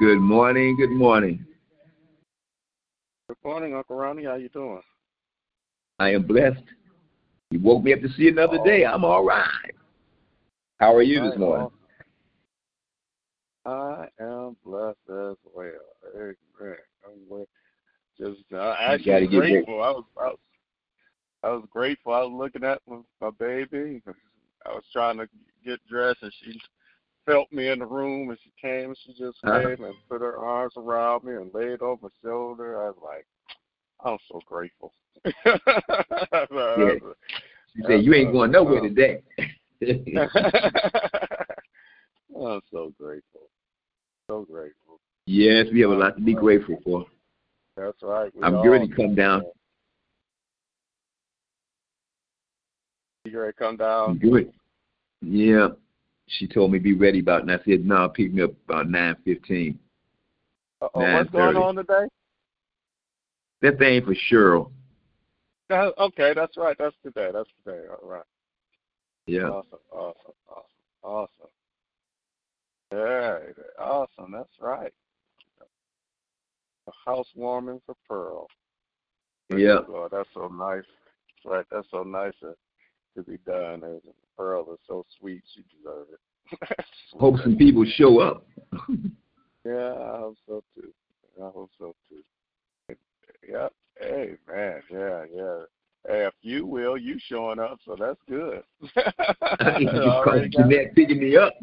Good morning. Good morning. Good morning, Uncle Ronnie. How you doing? I am blessed. You woke me up to see another day. I'm all right. How are you this morning? I am blessed as well. Amen. I'm just uh, actually grateful. I was, I was I was grateful. I was looking at my, my baby. I was trying to get dressed, and she felt me in the room, and she came. and She just Uh-huh. came and put her arms around me and laid on my shoulder. I was like, I'm so grateful. Yeah. She said, You ain't going nowhere today. I'm so grateful. So grateful. Yes, we have a lot to be grateful for. That's right. We I'm ready to come down. You ready to come down? Good. Yeah. She told me be ready about and I said, No, pick me up about nine fifteen. What's going on today? That thing for Cheryl. Uh, okay, that's right. That's today. That's today. All right. Yeah. Awesome. Awesome. Awesome. Awesome. Yeah. Awesome. That's right. A housewarming for Pearl. Yeah. Lord. That's so nice. Right. That's so nice to, to be done. And Pearl is so sweet. She deserves it. Hope some people show up. Yeah, I hope so too. I hope so too. Yep. Hey man, yeah, yeah. Hey, if you will, you showing up, so that's good. Already got- Jeanette picking me up.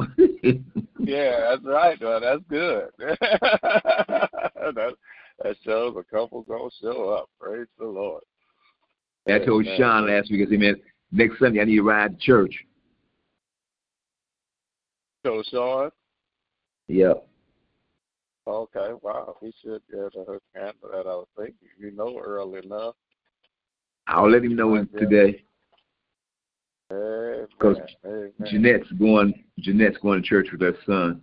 yeah, that's right. though. That's good. Shows a couple gonna show up. Praise the Lord. I told Amen. Sean last week, I said, man, next Sunday I need to ride to church. So Sean, Yeah. okay, wow, we should be able to handle that. I would think you know early enough. I'll let him know today. Because. Jeanette's going Jeanette's going to church with her son.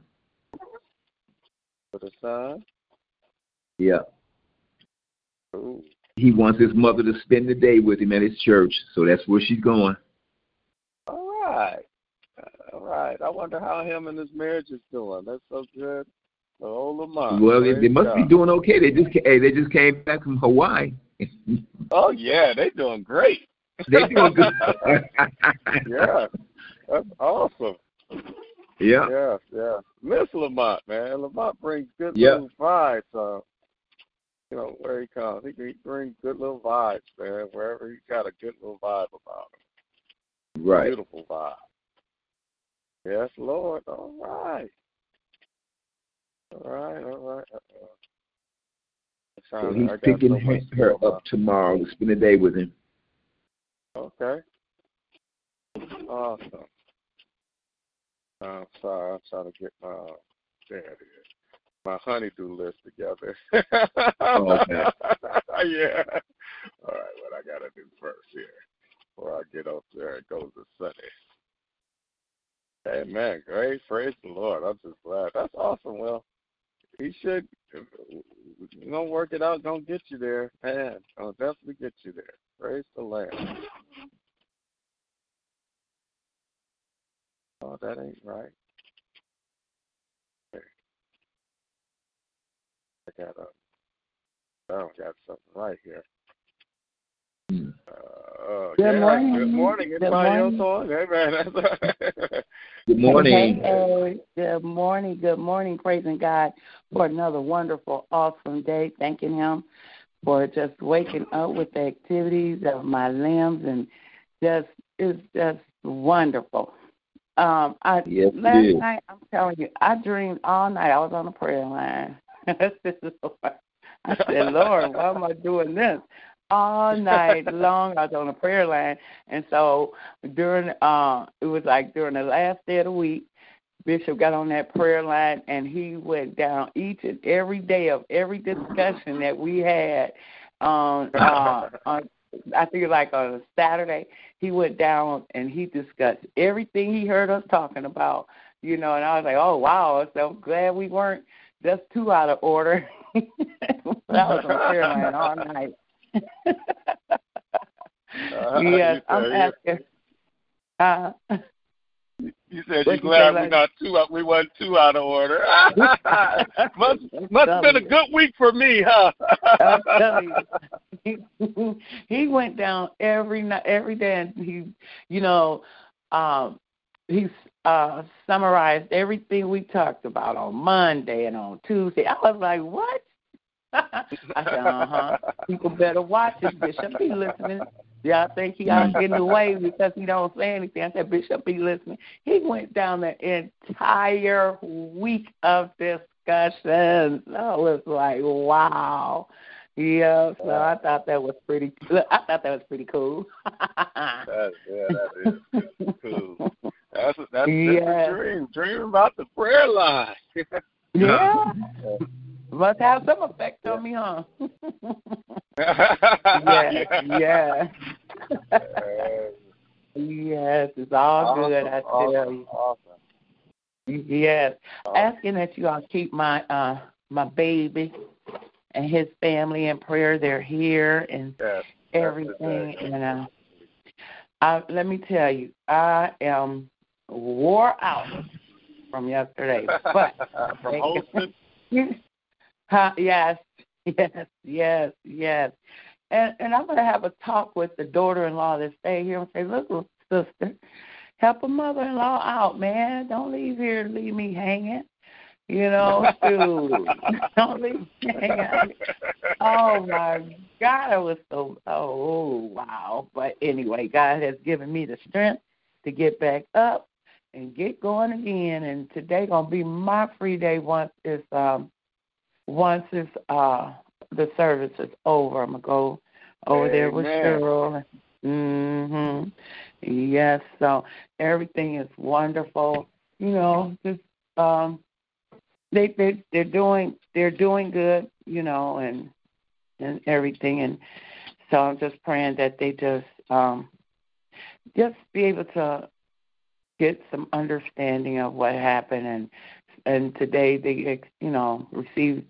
With her son. Yeah. He wants his mother to spend the day with him at his church, so that's where she's going. All right. All right. I wonder how him and his marriage is doing. That's so good. The old Lamont. Well, they, they must be doing okay. They just hey, they just came back from Hawaii. oh yeah, they doing great. They doing good. yeah, that's awesome. Yeah. Yeah, yeah. Miss Lamont, man. Lamont brings good yeah. little vibes. Uh, you know where he comes. He, he brings good little vibes, man. Wherever he's got a good little vibe about him. Right. Beautiful vibe. Yes, Lord. All right. All right. All right. So he's picking so her up tomorrow to spend a day with him. Okay. Awesome. I'm sorry, I'm trying to get my there it is. My honeydew list together. oh, okay. yeah. All right, what I gotta do first here before I get up there and go to Sunday. Amen. Great. Praise the Lord. I'm just glad. That's awesome. Well, he should you gonna work it out, gonna get you there. Man, gonna definitely get you there. Praise the Lamb. Oh, that ain't right. Okay. I got a, I don't got something right here. Hmm. Uh, good yeah, morning. Good morning. Good morning. else on? Hey, man. good morning. Hey, good morning. Good morning. Praising God for another wonderful, awesome day. Thanking Him for just waking up with the activities of my limbs and just it's just wonderful. Um, I yes, last night I'm telling you, I dreamed all night. I was on the prayer line. I said, Lord, why am I doing this? All night long I was on the prayer line and so during uh it was like during the last day of the week, Bishop got on that prayer line and he went down each and every day of every discussion that we had on uh on I think like on a Saturday, he went down and he discussed everything he heard us talking about, you know, and I was like, Oh wow, so I'm glad we weren't just too out of order. I was on prayer all night. uh, yes, I'm asking. Uh, you said you're glad we're not too out. We weren't too out of order. must must have been a good week for me, huh? I'm telling you, he, he went down every night, every day, and he, you know, um, he uh summarized everything we talked about on Monday and on Tuesday. I was like, what? I said, uh huh. People better watch this Bishop. Be listening. I think he out getting away because he don't say anything. I said, Bishop, be listening. He went down the entire week of discussion. I was like, wow. Yeah, so I thought that was pretty. I thought that was pretty cool. that, yeah, that is cool. That's a, that's, yeah. a dream. Dream about the prayer line. yeah. Must have some effect on me, huh? yeah, yeah. yes, it's all awesome, good, I awesome, tell you. Awesome. Yes. Awesome. Asking that you all keep my uh my baby and his family in prayer. They're here and yes, everything and uh I let me tell you, I am wore out from yesterday. But from hosting Huh, yes, yes, yes, yes. And and I'm gonna have a talk with the daughter-in-law that stay here and say, look, little sister, help a mother-in-law out, man. Don't leave here and leave me hanging. You know, dude, don't leave me hanging. Oh my God, I was so oh wow. But anyway, God has given me the strength to get back up and get going again. And today gonna be my free day once it's um once it's uh the service is over, I'm gonna go over Amen. there with Cheryl. Mhm. Yes, so everything is wonderful. You know, just um they they they're doing they're doing good, you know, and and everything and so I'm just praying that they just um just be able to get some understanding of what happened and and today they you know receive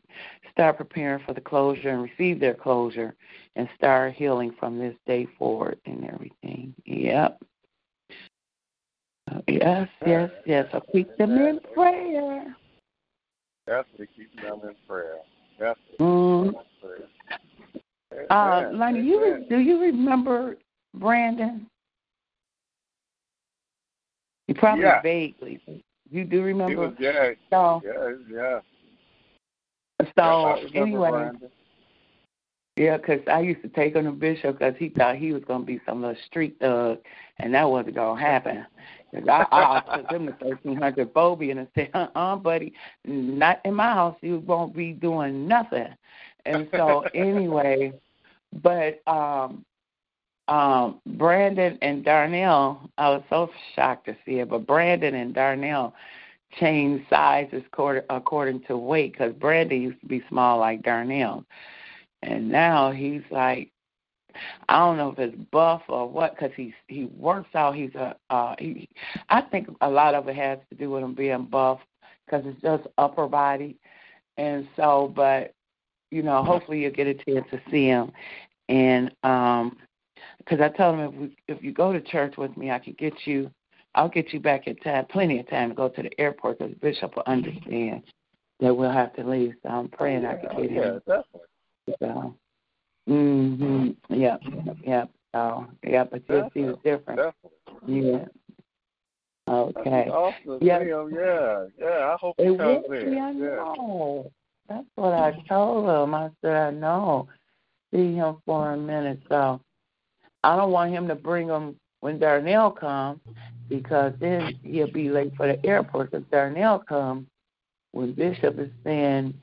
start preparing for the closure and receive their closure and start healing from this day forward and everything. Yep. Yes, yes, yes. So keep them in prayer. Definitely keep them in prayer. Definitely. Mm. Uh, Lonnie, you do you remember Brandon? You probably yeah. vaguely. You do remember? He was, yeah. So, yeah, yeah. So yeah, anyway, yeah, because I used to take him to Bishop because he thought he was going to be some little street thug, and that wasn't going to happen. Cause I, I took him to thirteen hundred phobia and I said, "Uh, uh buddy, not in my house. You won't be doing nothing." And so anyway, but um, um, Brandon and Darnell, I was so shocked to see it. But Brandon and Darnell changed sizes according to weight because Brandon used to be small like Darnell, and now he's like I don't know if it's buff or what, because he he works out. He's a uh, he. I think a lot of it has to do with him being buff, because it's just upper body, and so. But you know, hopefully you'll get a chance to see him, and um, because I told him if we, if you go to church with me, I can get you. I'll get you back in time, plenty of time to go to the airport, because the Bishop will understand that we'll have to leave. So I'm praying yeah, I can get yeah, him. Definitely. So, Mhm. Yep. Yep. So yeah, but you'll see the difference. Definitely. Yeah. Okay. Awesome. Yeah. Yeah. yeah, yeah. I hope It comes in. I Yeah. know. That's what I told him. I said, I know. See him for a minute. So I don't want him to bring him when Darnell comes because then he'll be late for the airport because Darnell comes when Bishop is saying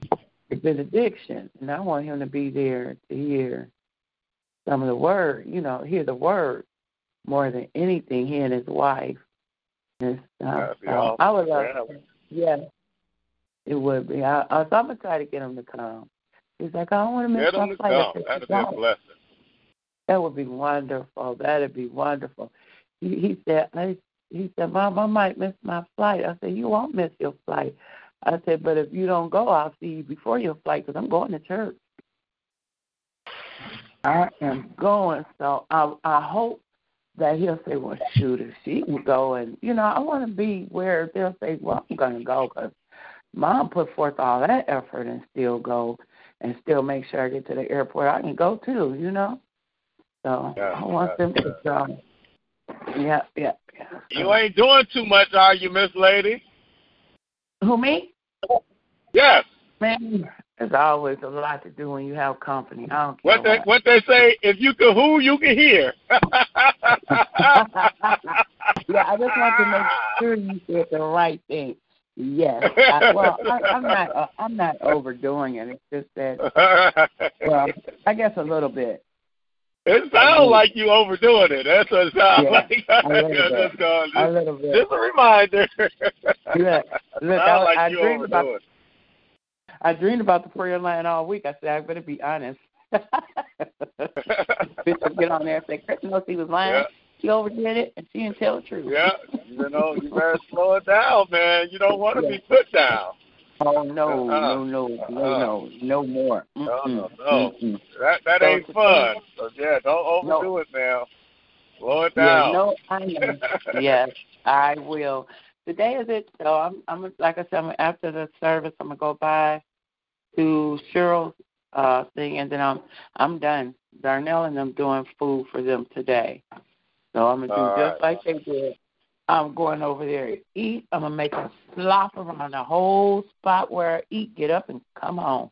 the benediction. And I want him to be there to hear some of the word, you know, hear the word more than anything, he and his wife. And stuff. So awesome. I would love yeah. It would be. I, I, so I'm gonna try to get him to come. He's like, I don't want to miss Get him my to flight. come. That'd be a blessing. That would be wonderful. That'd be wonderful. He, he said, I, he said, Mom, I might miss my flight. I said, You won't miss your flight. I said, But if you don't go, I'll see you before your flight because I'm going to church. I am going. So I, I hope that he'll say, Well, shoot, if she can go, and you know, I want to be where they'll say, Well, I'm going to go because Mom put forth all that effort and still go and still make sure I get to the airport. I can go too, you know. So Yeah, I want yeah, them to go. Yeah, yeah, yeah. You ain't doing too much, are you, Miss Lady? Who me? Yes. Man, there's always a lot to do when you have company. I don't care What they what they say? If you can who, you can hear. yeah, I just want to make sure you said the right thing. Yes. I, well, I, I'm not. Uh, I'm not overdoing it. It's just that. Well, I guess a little bit. It sounds like you overdoing it. That's what it sounds Yeah, like. a little bit. Just, A little just a reminder. Yeah. Look, I, like I dreamed about. overdoing I dreamed about the prayer line all week. I said I better be honest. Bishop get on there and say, Chris knows he was lying. Yeah. She overdid it, and she didn't tell the truth. Yeah, you know, you better slow it down, man. You don't want to Yeah. be put down. Oh no, Uh-uh. no, no, no, Uh-uh. no, no more. No, Mm-mm, no, no. mm-mm. That that So ain't fun. So yeah, don't overdo No. it now. Slow it Yeah, no, I know. yes, I will. Today is it. So I'm, I'm like I said, I'm, after the service, I'm gonna go by to Cheryl's uh thing, and then I'm I'm done. Darnell and I'm doing food for them today. So I'm gonna do All just right. like they did. I'm going over there to eat. I'm gonna make a slop around the whole spot where I eat. Get up and come home.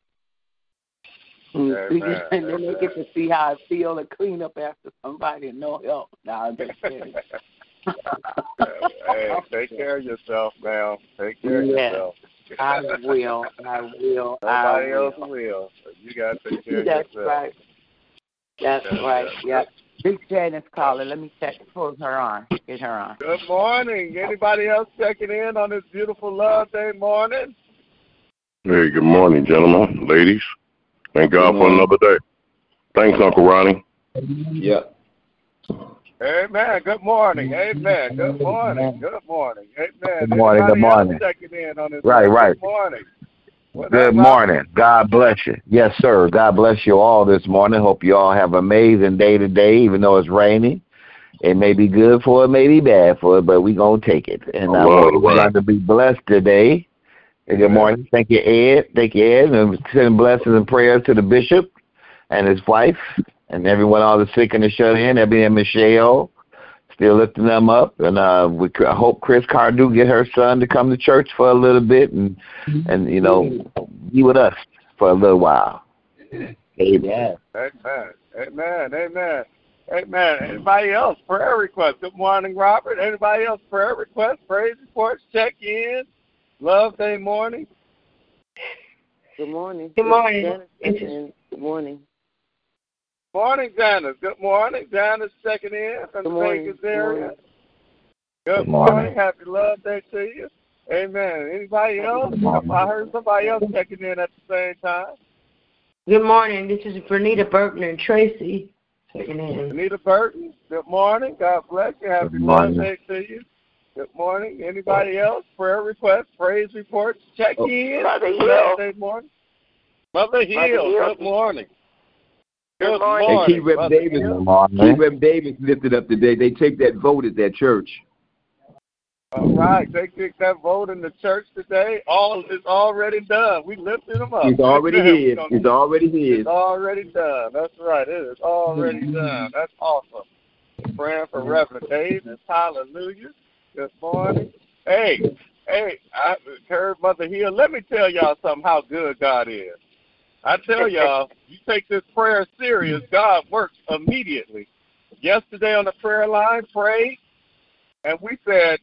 Mm, Amen, and then they get to see how I feel to clean up after somebody and no help. No, I'm just kidding. hey, take care of yourself now. Take care of Yeah. yourself. I will. I will. Nobody I else will. will. You got to take care of That's yourself. right. That's Yeah, right. yeah. Yep. Big Janice caller. Let me check. Pull her on. Get her on. Good morning. Anybody else checking in on this beautiful Love Day morning? Hey, good morning, gentlemen, ladies. Thank God for another day. Thanks, Uncle Ronnie. Yep. Amen. Good morning. Amen. Good morning. Good morning. Amen. Good morning, good Anybody else morning. Checking in on this Right, right. Good morning. Good morning. God bless you. Yes, sir. God bless you all this morning. Hope you all have an amazing day today, even though it's raining. It may be good for it, may be bad for it, but we're going to take it. And I want everyone to be blessed today. And good morning. Thank you, Ed. Thank you, Ed. And send blessings and prayers to the bishop and his wife and everyone, all the sick and the shut in. Be Michelle, still lifting them up. And uh, we hope Chris Cardew get her son to come to church for a little bit and, and you know, be with us for a little while. Amen. Amen. Amen. Amen. Amen. Anybody else? Prayer request. Good morning, Robert. Anybody else? Prayer request, praise reports, check in, love day morning. Good morning. Good morning. Good morning. Morning, Janice. Good morning. Janice checking in from the Vegas area. Good, Good morning. morning. Happy Love Day to you. Amen. Anybody else? I heard somebody else checking in at the same time. Good morning. This is Bernita Burton and Tracy. Anita Burton, good morning. God bless you. Happy Love Day to you. Good morning. Anybody else? Prayer requests, praise reports, check oh, in. Mother Hill. Good morning. Mother Hill, good morning. Good morning. And Key Rep Davis, Key Rep Davis lifted up today. They take that vote at that church. All right, they kicked that vote in the church today. All is already done. We lifted him up. He's already his. He's already his. It's already done. That's right. It is already mm-hmm. done. That's awesome. Praying for Reverend Davis. Hallelujah. Good morning. Hey, hey, I heard Mother Hill. Let me tell y'all something how good God is. I tell y'all, you take this prayer serious, God works immediately. Yesterday on the prayer line, prayed, and we said,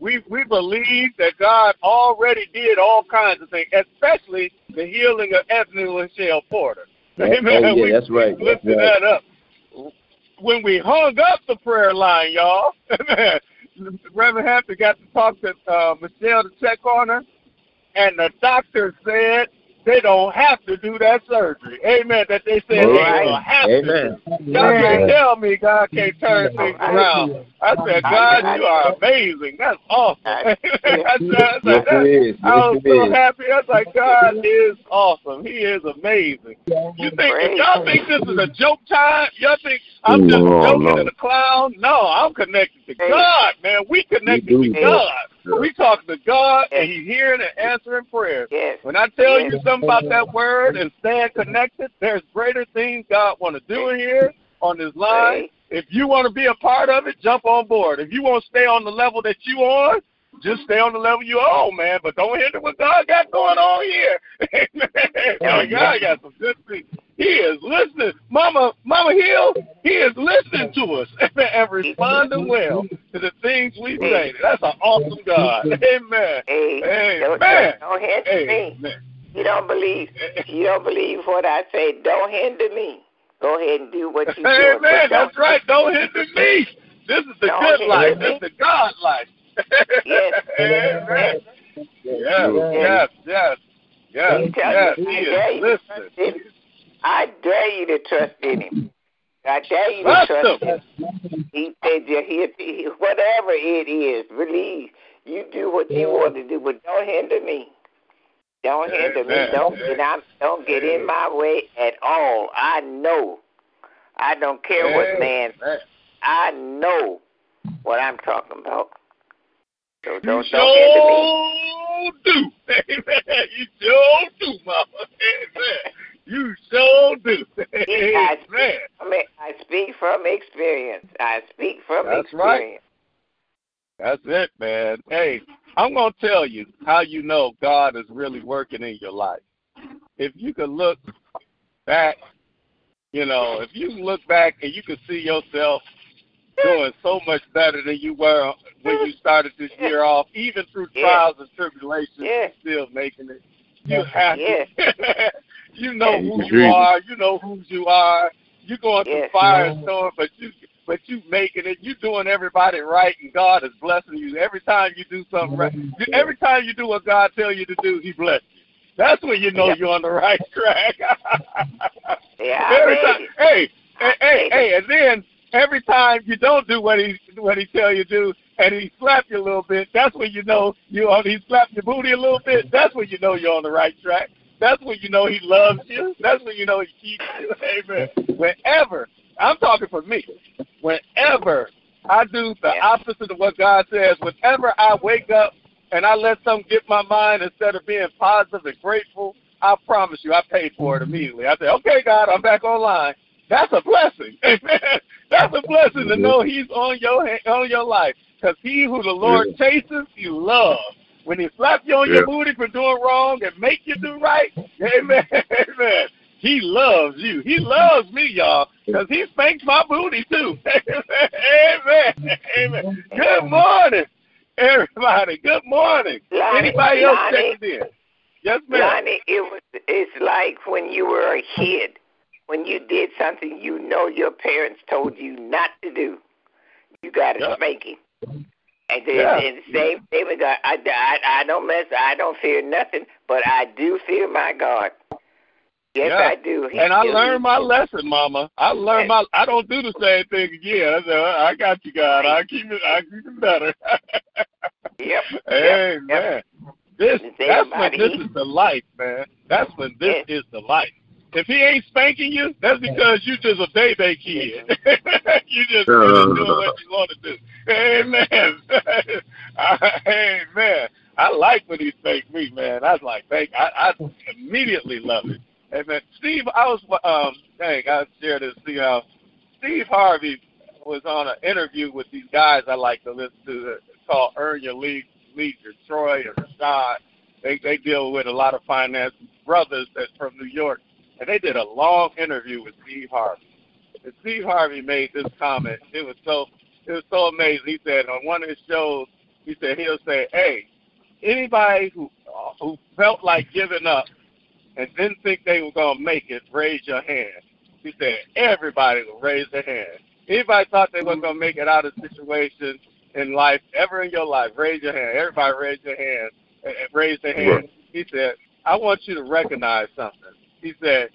we we believe that God already did all kinds of things, especially the healing of Anthony Michelle Porter. Amen. Oh, yeah, we, that's right. We lifted right. that up. When we hung up the prayer line, y'all, Reverend Hampton got to talk to uh, Michelle to check on her, and the doctor said they don't have to do that surgery. Amen. That they said right. they don't have Amen. to. God can't tell me God can't turn things around. I said, God, you are amazing. That's awesome. I, said, I, said, yes, I was so happy. I was like, God is awesome. He is amazing. You think y'all think this is a joke time? Y'all think I'm just no, joking no. and a clown? No, I'm connected to God, man. We connected to God. We talking to God, and He's hearing and answering prayers. Yes. When I tell yes. you something about that word and staying connected, there's greater things God want to do here on this line. If you want to be a part of it, jump on board. If you want to stay on the level that you on, just stay on the level you on, man. But don't hinder what God got going on here. Amen. God got some good things. He is listening. Mama, Mama Hill, he is listening to us and responding mm-hmm. well to the things we say. Mm-hmm. That's an awesome God. Mm-hmm. Amen. Amen. Don't, don't, don't hinder me. You don't believe. You don't believe what I say. Don't hinder me. Go ahead and do what you do. Amen. That's right. Don't hinder me. This is the good life. Me. This is the God life. Yes. Amen. Yes. Yes. Yes. Yes. Yes. He is listening. I dare you to trust in him. I dare you to trust him. He said, he, he, whatever it is, believe you do what you want to do, but don't hinder me. Don't hinder me. Don't get out, don't get in my way at all. I know. I don't care what man. I know what I'm talking about. So don't, you don't me. do. Amen. You sure do, Mama. Amen. You sure do. From, I speak from experience. I speak from That's experience. Right. That's it, man. Hey, I'm going to tell you how you know God is really working in your life. If you could look back, you know, if you look back and you could see yourself doing so much better than you were when you started this year off, even through trials and tribulations, yeah. you're still making it. You happy. Yeah. you know who you are. You know whose you are. You're going through yes. fire and storm, but you but you making it. You're doing everybody right, and God is blessing you every time you do something right. Every time you do what God tell you to do, He bless you. That's when you know you're on the right track. yeah, every time, hey, hey, hey, hey, and then every time you don't do what he what he tell you to do, and he slap you a little bit, that's when you know you on. He slap your booty a little bit. That's when you know you're on the right track. That's when you know he loves you. That's when you know he keeps you. Amen. Whenever I'm talking for me, whenever I do the opposite of what God says, whenever I wake up and I let something get my mind instead of being positive and grateful, I promise you, I paid for it mm-hmm. immediately. I say, okay, God, I'm back online. That's a blessing. Amen. That's a blessing to know He's on your on your life. Because He who the Lord yeah. chases, He loves. When He slap you on yeah. your booty for doing wrong and make you do right, Amen. Amen. He loves you. He loves me, y'all, because He spanks my booty too. Amen. Amen. Good morning, everybody. Good morning. Lonnie, Anybody else checking in? Yes, ma'am. Lonnie, it was. It's like when you were a kid when you did something you know your parents told you not to do, you got a yeah. spanking. And then yeah. and the same thing with God. I, I, I don't mess. I don't fear nothing, but I do fear my God. Yes, yeah. I do. He and I learned my lesson, Mama. I learned my. I don't do the same thing again. I said, I got you, God. I keep it. I keep it better. yep. Amen. Yep. This. That's when this is the life, man. That's when this yes. is the life. If he ain't spanking you, that's because you just a baby kid. you just uh, doing what you want to do. Amen. Amen. I like when he spanked me, man. I was like, thank. I, I immediately love it. Amen. Steve, I was um, dang, I share this. See how Steve Harvey was on an interview with these guys I like to listen to called Earn Your Lead, Leisure, Troy or Rashad. They they deal with a lot of finance brothers that's from New York and they did a long interview with Steve Harvey. And Steve Harvey made this comment. It was so it was so amazing. He said on one of his shows, he said he'll say, "Hey, anybody who who felt like giving up and didn't think they were gonna make it, raise your hand." He said everybody will raise their hand. Anybody thought they weren't gonna make it out of situation in life ever in your life, raise your hand. Everybody raise your hand. Eh, eh, raise their hand. He said, "I want you to recognize something." He said,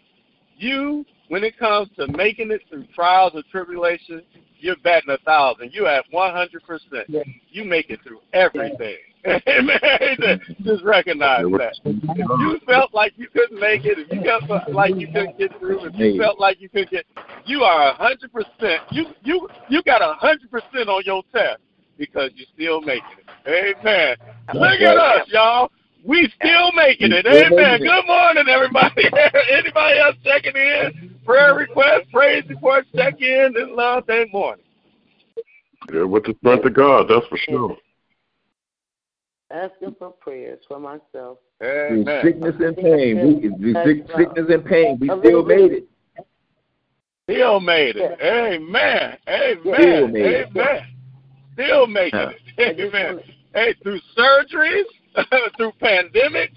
You, when it comes to making it through trials and tribulations, you're batting a thousand. You at 100%. You make it through everything. Amen. Just recognize that. If you felt like you couldn't make it, if you felt like you couldn't get through, if you felt like you couldn't get, you are a hundred percent. You you you got a hundred percent on your test because you're still making it. Amen. Look at us, y'all. We still making it. Amen. Good morning, everybody. Anybody else checking in? Prayer request, praise report, check in this last day morning. Yeah, with the strength of God, that's for sure. Asking for prayers for myself. Amen. Through sickness and pain, we, through sickness and pain, we still made it. Still made it. Amen. Amen. Amen. Still making it. Amen. Hey, through surgeries, through pandemics,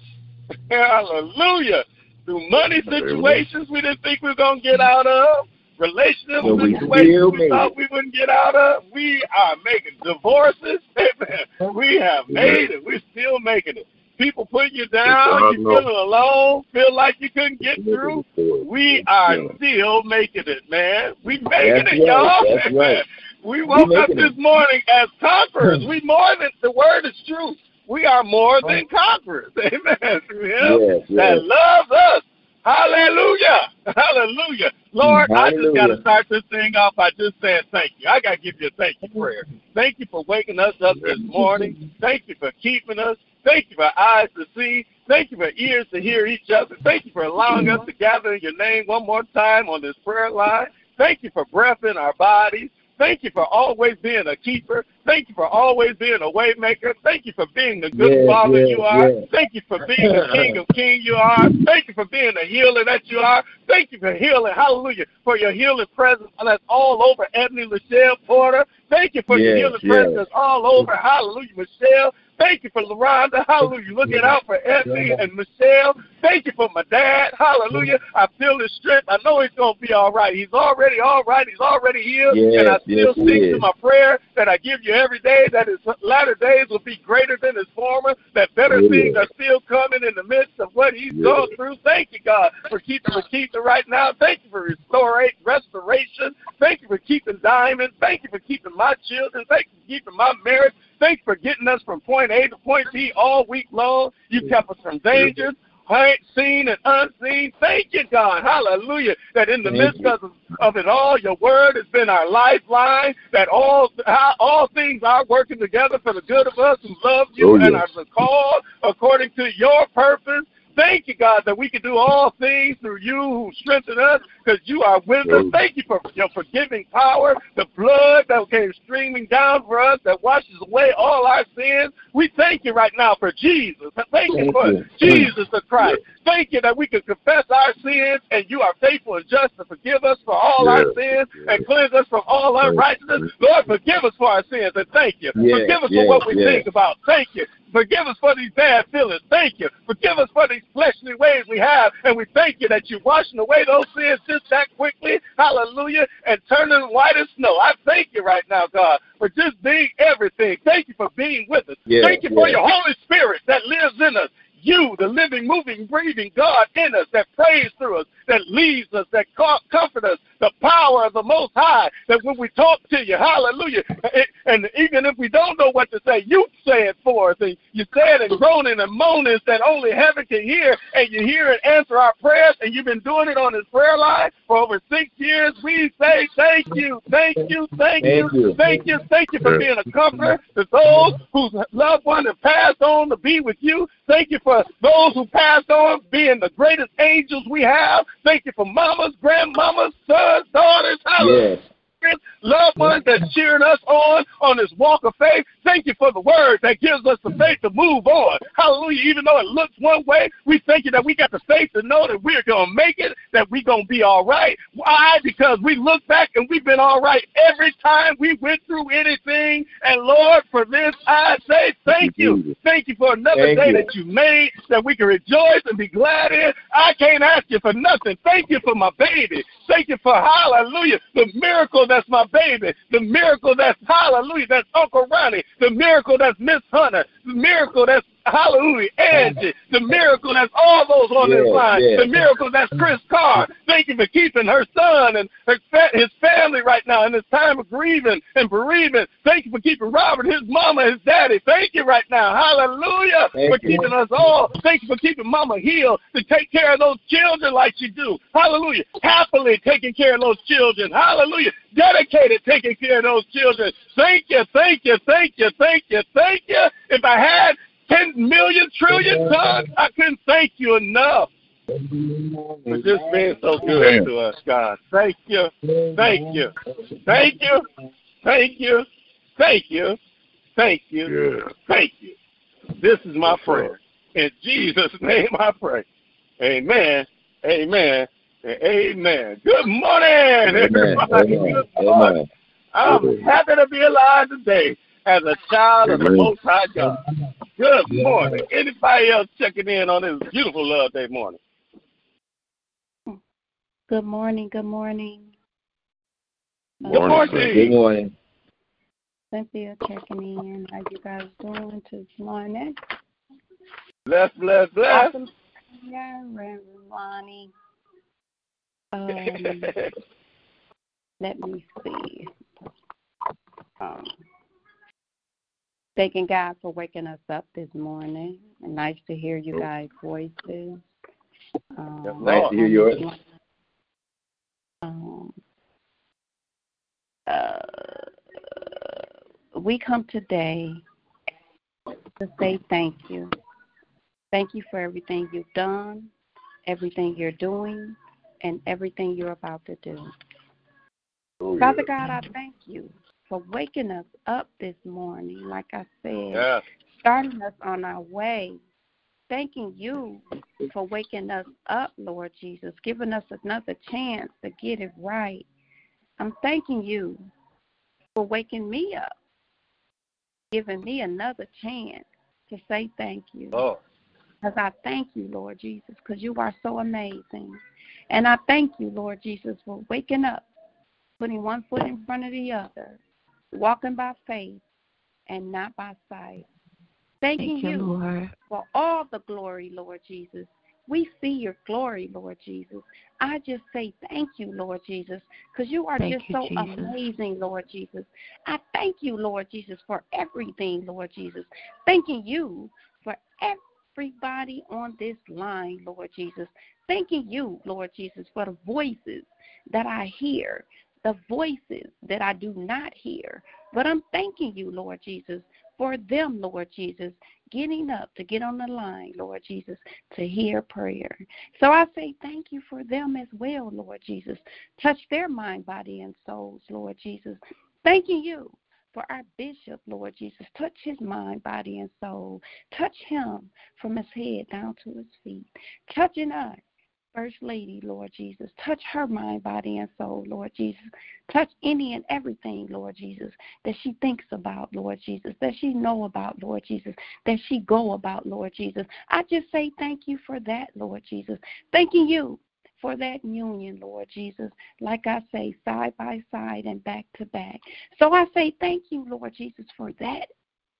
hallelujah, through money situations we didn't think we were going to get out of, relationship well, situations we thought we wouldn't get out of. We are making divorces. we have made it. We're still making it. People putting you down, you feeling alone, feel like you couldn't get through. We are still making it, man. We making That's it, y'all. That's right. We woke up this morning as conquerors. We more than the word is true. We are more oh. than conquerors. Amen. Through him yes, yes. that loves us. Hallelujah. Hallelujah. Lord, Hallelujah. I just got to start this thing off by just saying thank you. I got to give you a thank you prayer. Thank you for waking us up this morning. Thank you for keeping us. Thank you for eyes to see. Thank you for ears to hear each other. Thank you for allowing us to gather in your name one more time on this prayer line. Thank you for breath in our bodies. Thank you for always being a keeper. Thank you for always being a waymaker. Thank you for being the good yeah, father yeah, you are. Yeah. Thank you for being the king of kings you are. Thank you for being the healer that you are. Thank you for healing. Hallelujah. For your healing presence that's all over Ebony Michelle Porter. Thank you for yes, your healing yes. presence all over. Hallelujah, Michelle. Thank you for LaRonda. Hallelujah. Looking out for Ebony and Michelle. Thank you for my dad. Hallelujah. I feel his strength. I know he's going to be all right. He's already all right. He's already healed. And I still speak to my prayer that I give you every day that his latter days will be greater than his former, that better things are still coming in the midst of what he's gone through. Thank you, God, for keeping Keeping right now. Thank you for restoration. Thank you for keeping Diamond. Thank you for keeping my children. Thank you for keeping my marriage. Thanks for getting us from point A to point B all week long. You kept us from dangers seen and unseen. Thank you, God. Hallelujah. That in the Thank midst of, of it all, your word has been our lifeline. That all all things are working together for the good of us who love you oh, and are called according to your purpose. Thank you, God, that we can do all things through you who strengthen us because you are with us. Thank you for your forgiving power, the blood that came streaming down for us that washes away all our sins. We thank you right now for Jesus. Thank you for Jesus the Christ. Thank you that we can confess our sins and you are faithful and just to forgive us for all our sins and cleanse us from all unrighteousness. Lord, forgive us for our sins and thank you. Forgive us for what we think about. Thank you. Forgive us for these bad feelings. Thank you. Forgive us for these fleshly ways we have. And we thank you that you're washing away those sins just that quickly. Hallelujah. And turning white as snow. I thank you right now, God, for just being everything. Thank you for being with us. Yeah, thank you for your Holy Spirit that lives in us you, the living, moving, breathing God in us that prays through us, that leads us, that comforts us, the power of the Most High, that when we talk to you, hallelujah, and even if we don't know what to say, you say it for us, and you say it in groaning and moaning that only heaven can hear, and you hear and answer our prayers, and you've been doing it on this prayer line for over six years. We say thank you, thank you, thank, you, thank you, thank you for being a comforter to those whose loved one have passed on to be with you. Thank you for those who passed on being the greatest angels we have. Thank you for mamas, grandmamas, sons, daughters. Hallelujah. Yes loved ones that cheering us on on this walk of faith. Thank you for the word that gives us the faith to move on. Hallelujah. Even though it looks one way, we thank you that we got the faith to know that we're going to make it, that we're going to be all right. Why? Because we look back and we've been all right every time we went through anything. And Lord, for this, I say thank you. Thank you for another thank day you. that you made that we can rejoice and be glad in. I can't ask you for nothing. Thank you for my baby. Thank you for hallelujah, the miracle that's my baby, the miracle that's hallelujah, that's Uncle Ronnie, the miracle that's Miss Hunter, the miracle that's Hallelujah. Angie, the miracle that's all those on yeah, this line. Yeah. The miracle that's Chris Carr. Thank you for keeping her son and her, his family right now in this time of grieving and bereavement. Thank you for keeping Robert, his mama, his daddy. Thank you right now. Hallelujah. Thank for you. keeping us all. Thank you for keeping mama healed to take care of those children like you do. Hallelujah. Happily taking care of those children. Hallelujah. Dedicated taking care of those children. Thank you, thank you, thank you, thank you, thank you. If I had 10 million trillion tons. I couldn't thank you enough for just being so good to us, God. Thank you. Thank you. Thank you. Thank you. Thank you. Thank you. Thank you. This is my prayer. In Jesus' name I pray. Amen. Amen. Amen. Good morning, everybody. Good morning. I'm happy to be alive today as a child of the Most High God. Good morning. Anybody else checking in on this beautiful love day morning? Good morning. Good morning. Good morning. Good morning. Cynthia checking in. How you guys doing this morning? Bless, bless, bless. Awesome. Yeah, Ronnie. Um, let me see. Um, Thanking God for waking us up this morning. Nice to hear you guys' voices. Um, nice to hear yours. Um, uh, we come today to say thank you. Thank you for everything you've done, everything you're doing, and everything you're about to do. Oh, Father God, I thank you for waking us up this morning, like I said, yeah. starting us on our way. Thanking you for waking us up, Lord Jesus, giving us another chance to get it right. I'm thanking you for waking me up, giving me another chance to say thank you. Oh. Because I thank you, Lord Jesus, because you are so amazing. And I thank you, Lord Jesus, for waking up, putting one foot in front of the other, walking by faith and not by sight. Thanking Thank you, you for all the glory, Lord Jesus, We see your glory, Lord Jesus. I just say thank you, Lord Jesus, because you are thank just you, so Jesus. amazing, Lord Jesus. I thank you, Lord Jesus, for everything, Lord Jesus. Thanking you for everybody on this line, Lord Jesus. Thanking you, Lord Jesus, for the voices that I hear, the voices that I do not hear. But I'm thanking you, Lord Jesus, for them, Lord Jesus, getting up to get on the line, Lord Jesus, to hear prayer. So I say thank you for them as well, Lord Jesus. Touch their mind, body, and souls, Lord Jesus. Thanking you for our bishop, Lord Jesus. Touch his mind, body, and soul. Touch him from his head down to his feet. Touching us First Lady, Lord Jesus. Touch her mind, body, and soul, Lord Jesus. Touch any and everything, Lord Jesus, that she thinks about, Lord Jesus, that she know about, Lord Jesus, that she go about, Lord Jesus. I just say thank you for that, Lord Jesus. Thanking you for that union, Lord Jesus. Like I say, side by side and back to back. So I say thank you, Lord Jesus, for that,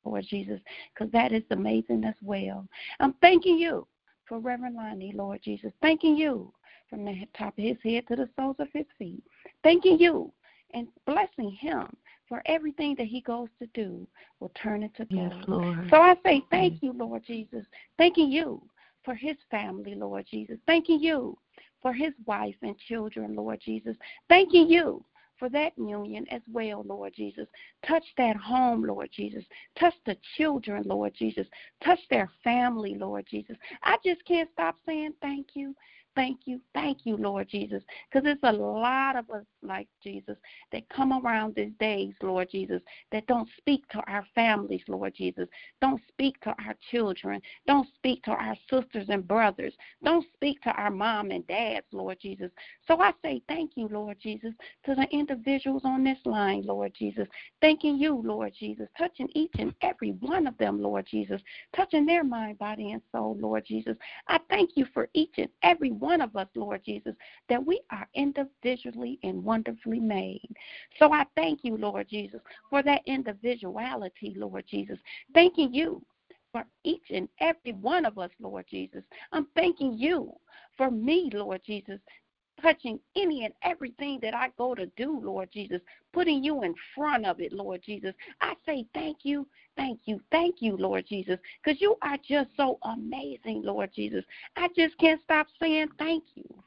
Lord Jesus, because that is amazing as well. I'm thanking you for Reverend Lonnie, Lord Jesus. Thanking you from the top of his head to the soles of his feet. Thanking you and blessing him for everything that he goes to do will turn into gold. Yes, Lord. So I say thank you, Lord Jesus. Thanking you for his family, Lord Jesus. Thanking you for his wife and children, Lord Jesus. Thanking you for that union as well, Lord Jesus. Touch that home, Lord Jesus. Touch the children, Lord Jesus. Touch their family, Lord Jesus. I just can't stop saying thank you. Thank you, thank you, Lord Jesus. Because there's a lot of us like Jesus that come around these days, Lord Jesus, that don't speak to our families, Lord Jesus. Don't speak to our children. Don't speak to our sisters and brothers. Don't speak to our mom and dads, Lord Jesus. So I say thank you, Lord Jesus, to the individuals on this line, Lord Jesus. Thanking you, Lord Jesus, touching each and every one of them, Lord Jesus, touching their mind, body, and soul, Lord Jesus. I thank you for each and every one of us, Lord Jesus, that we are individually and wonderfully made. So I thank you, Lord Jesus, for that individuality, Lord Jesus. Thanking you for each and every one of us, Lord Jesus. I'm thanking you for me, Lord Jesus, touching any and everything that I go to do, Lord Jesus, putting you in front of it, Lord Jesus. I say thank you, thank you, thank you, Lord Jesus, because you are just so amazing, Lord Jesus. I just can't stop saying thank you.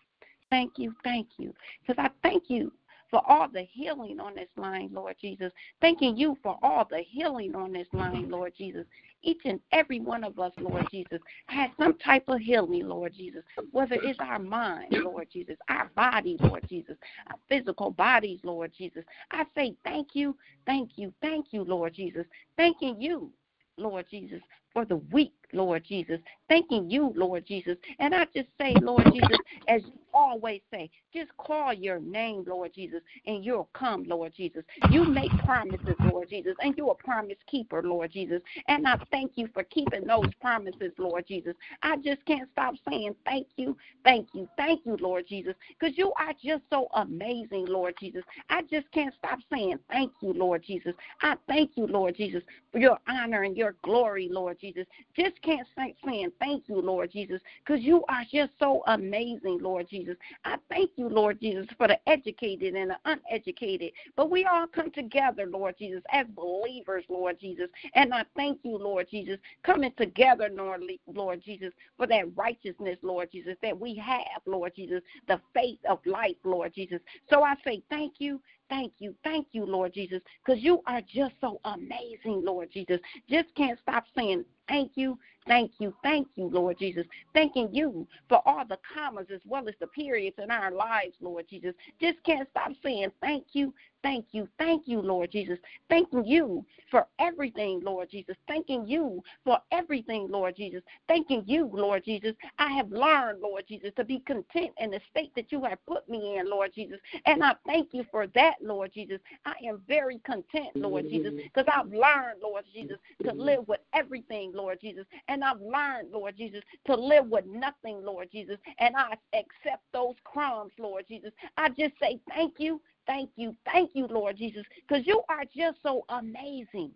Thank you, thank you, because I thank you for all the healing on this line, Lord Jesus. Thanking you for all the healing on this line, Lord Jesus. Each and every one of us, Lord Jesus, has some type of healing, Lord Jesus. Whether it's our mind, Lord Jesus, our body, Lord Jesus, our physical bodies, Lord Jesus. I say thank you, thank you, thank you, Lord Jesus. Thanking you, Lord Jesus, for the weak, Lord Jesus. Thanking you, Lord Jesus. And I just say, Lord Jesus, as you always say, just call your name, Lord Jesus, and you'll come, Lord Jesus. You make promises, Lord Jesus, and you're a promise keeper, Lord Jesus. And I thank you for keeping those promises, Lord Jesus. I just can't stop saying thank you, thank you, thank you, Lord Jesus, because you are just so amazing, Lord Jesus. I just can't stop saying thank you, Lord Jesus. I thank you, Lord Jesus, for your honor and your glory, Lord Jesus. Just can't stop saying thank you, Lord Jesus, because you are just so amazing, Lord Jesus. I thank you, Lord Jesus, for the educated and the uneducated. But we all come together, Lord Jesus, as believers, Lord Jesus. And I thank you, Lord Jesus, coming together, Lord, Lord Jesus, for that righteousness, Lord Jesus, that we have, Lord Jesus, the faith of life, Lord Jesus. So I say thank you, thank you, thank you, Lord Jesus, because you are just so amazing, Lord Jesus. Just can't stop saying thank you, thank you, thank you, Lord Jesus. Thanking you for all the commas as well as the periods in our lives, Lord Jesus. Just can't stop saying thank you, thank you, thank you, Lord Jesus. Thanking you for everything, Lord Jesus. Thanking you for everything, Lord Jesus. Thanking you, Lord Jesus. I have learned, Lord Jesus, to be content in the state that you have put me in, Lord Jesus. And I thank you for that, Lord Jesus. I am very content, Lord Jesus, because I've learned, Lord Jesus, to live with everything, Lord Jesus. And I've learned, Lord Jesus, to live with nothing, Lord Jesus. And I accept those crumbs, Lord Jesus. I just say thank you, thank you, thank you, Lord Jesus, because you are just so amazing.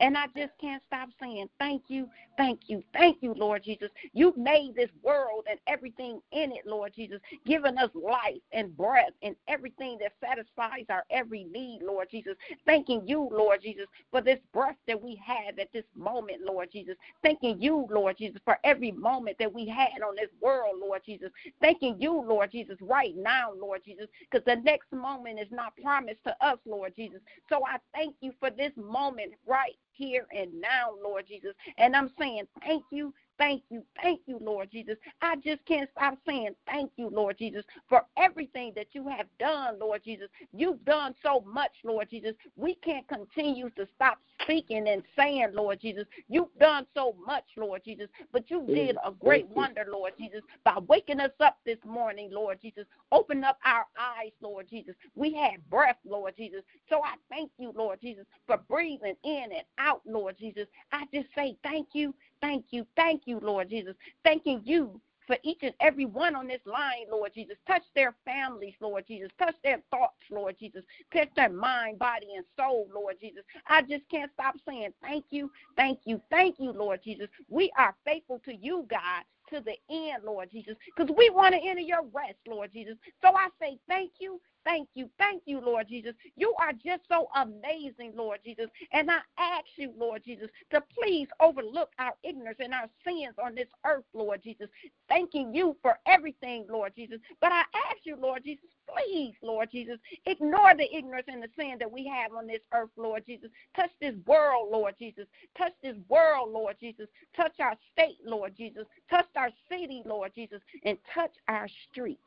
And I just can't stop saying thank you, thank you, thank you, Lord Jesus. You made this world and everything in it, Lord Jesus, giving us life and breath and everything that satisfies our every need, Lord Jesus. Thanking you, Lord Jesus, for this breath that we have at this moment, Lord Jesus. Thanking you, Lord Jesus, for every moment that we had on this world, Lord Jesus. Thanking you, Lord Jesus, right now, Lord Jesus, because the next moment is not promised to us, Lord Jesus. So I thank you for this moment right here and now, Lord Jesus. And I'm saying thank you, thank you, thank you, Lord Jesus. I just can't stop saying thank you, Lord Jesus, for everything that you have done, Lord Jesus. You've done so much, Lord Jesus. We can't continue to stop speaking and saying, Lord Jesus. You've done so much, Lord Jesus, but you mm, did a great wonder, Lord Jesus, by waking us up this morning, Lord Jesus. Open up our eyes, Lord Jesus. We had breath, Lord Jesus. So I thank you, Lord Jesus, for breathing in and out, Lord Jesus. I just say thank you, thank you, thank you, Lord Jesus. Thanking you for each and every one on this line, Lord Jesus. Touch their families, Lord Jesus. Touch their thoughts, Lord Jesus. Touch their mind, body, and soul, Lord Jesus. I just can't stop saying thank you, thank you, thank you, Lord Jesus. We are faithful to you, God to the end, Lord Jesus, because we want to enter your rest, Lord Jesus. So I say thank you, thank you, thank you, Lord Jesus. You are just so amazing, Lord Jesus. And I ask you, Lord Jesus, to please overlook our ignorance and our sins on this earth, Lord Jesus. Thanking you for everything, Lord Jesus. But I ask you, Lord Jesus, please, Lord Jesus, ignore the ignorance and the sin that we have on this earth, Lord Jesus. Touch this world, Lord Jesus. Touch this world, Lord Jesus. Touch our state, Lord Jesus. Touch our city, Lord Jesus. And touch our streets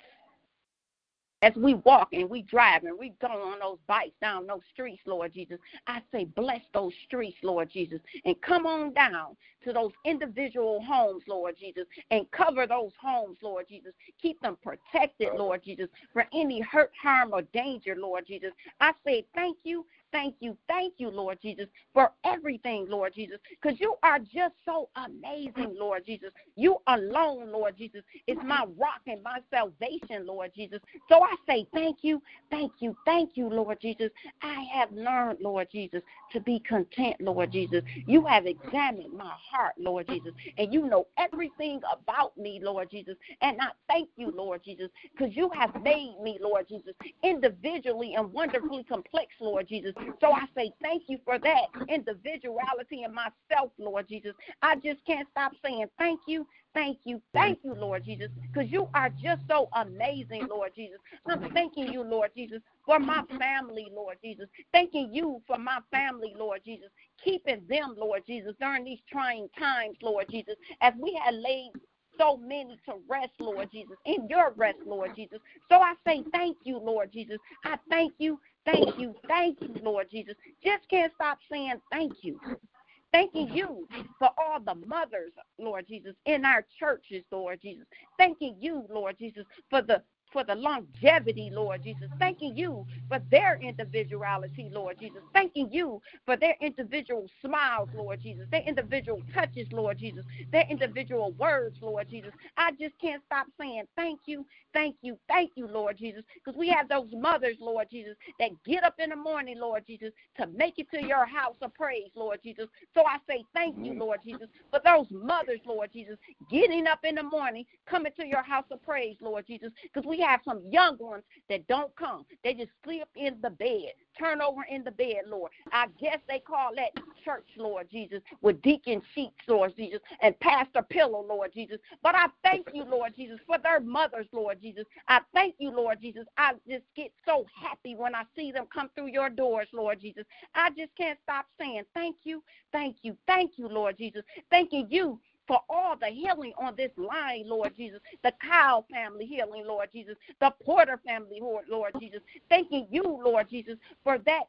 as we walk and we drive and we go on those bikes down those streets, Lord Jesus, I say, bless those streets, Lord Jesus, and come on down to those individual homes, Lord Jesus, and cover those homes, Lord Jesus. Keep them protected, Lord Jesus, for any hurt, harm, or danger, Lord Jesus. I say, thank you thank you, thank you, Lord Jesus, for everything, Lord Jesus, because you are just so amazing, Lord Jesus. You alone, Lord Jesus, is my rock and my salvation, Lord Jesus. So I say thank you, thank you, thank you, Lord Jesus. I have learned, Lord Jesus, to be content, Lord Jesus. You have examined my heart, Lord Jesus, and you know everything about me, Lord Jesus. And I thank you, Lord Jesus, because you have made me, Lord Jesus, individually and wonderfully complex, Lord Jesus. So I say thank you for that individuality in myself, Lord Jesus. I just can't stop saying thank you, thank you, thank you, Lord Jesus, because you are just so amazing, Lord Jesus. I'm thanking you, Lord Jesus, for my family, Lord Jesus. Thanking you for my family, Lord Jesus. Keeping them, Lord Jesus, during these trying times, Lord Jesus, as we have laid so many to rest, Lord Jesus, in your rest, Lord Jesus. So I say thank you, Lord Jesus. I thank you, thank you, thank you, Lord Jesus. Just can't stop saying thank you. Thanking you for all the mothers, Lord Jesus, in our churches, Lord Jesus. Thanking you, Lord Jesus, for the for the longevity, Lord Jesus. Thanking you for their individuality, Lord Jesus. Thanking you for their individual smiles, Lord Jesus. Their individual touches, Lord Jesus. Their individual words, Lord Jesus. I just can't stop saying thank you, thank you, thank you, Lord Jesus. Because we have those mothers, Lord Jesus, that get up in the morning, Lord Jesus, to make it to your house of praise, Lord Jesus. So I say thank you, mm-hmm. Lord Jesus, for those mothers, Lord Jesus, getting up in the morning, coming to your house of praise, Lord Jesus. Because we have some young ones that don't come. They just sleep in the bed, turn over in the bed, Lord. I guess they call that church, Lord Jesus, with deacon sheets, Lord Jesus, and pastor pillow, Lord Jesus. But I thank you, Lord Jesus, for their mothers, Lord Jesus. I thank you, Lord Jesus. I just get so happy when I see them come through your doors, Lord Jesus. I just can't stop saying thank you, thank you, thank you, Lord Jesus. Thanking you for all the healing on this line, Lord Jesus. The Kyle family healing, Lord Jesus. The Porter family, Lord Jesus. Thanking you, Lord Jesus, for that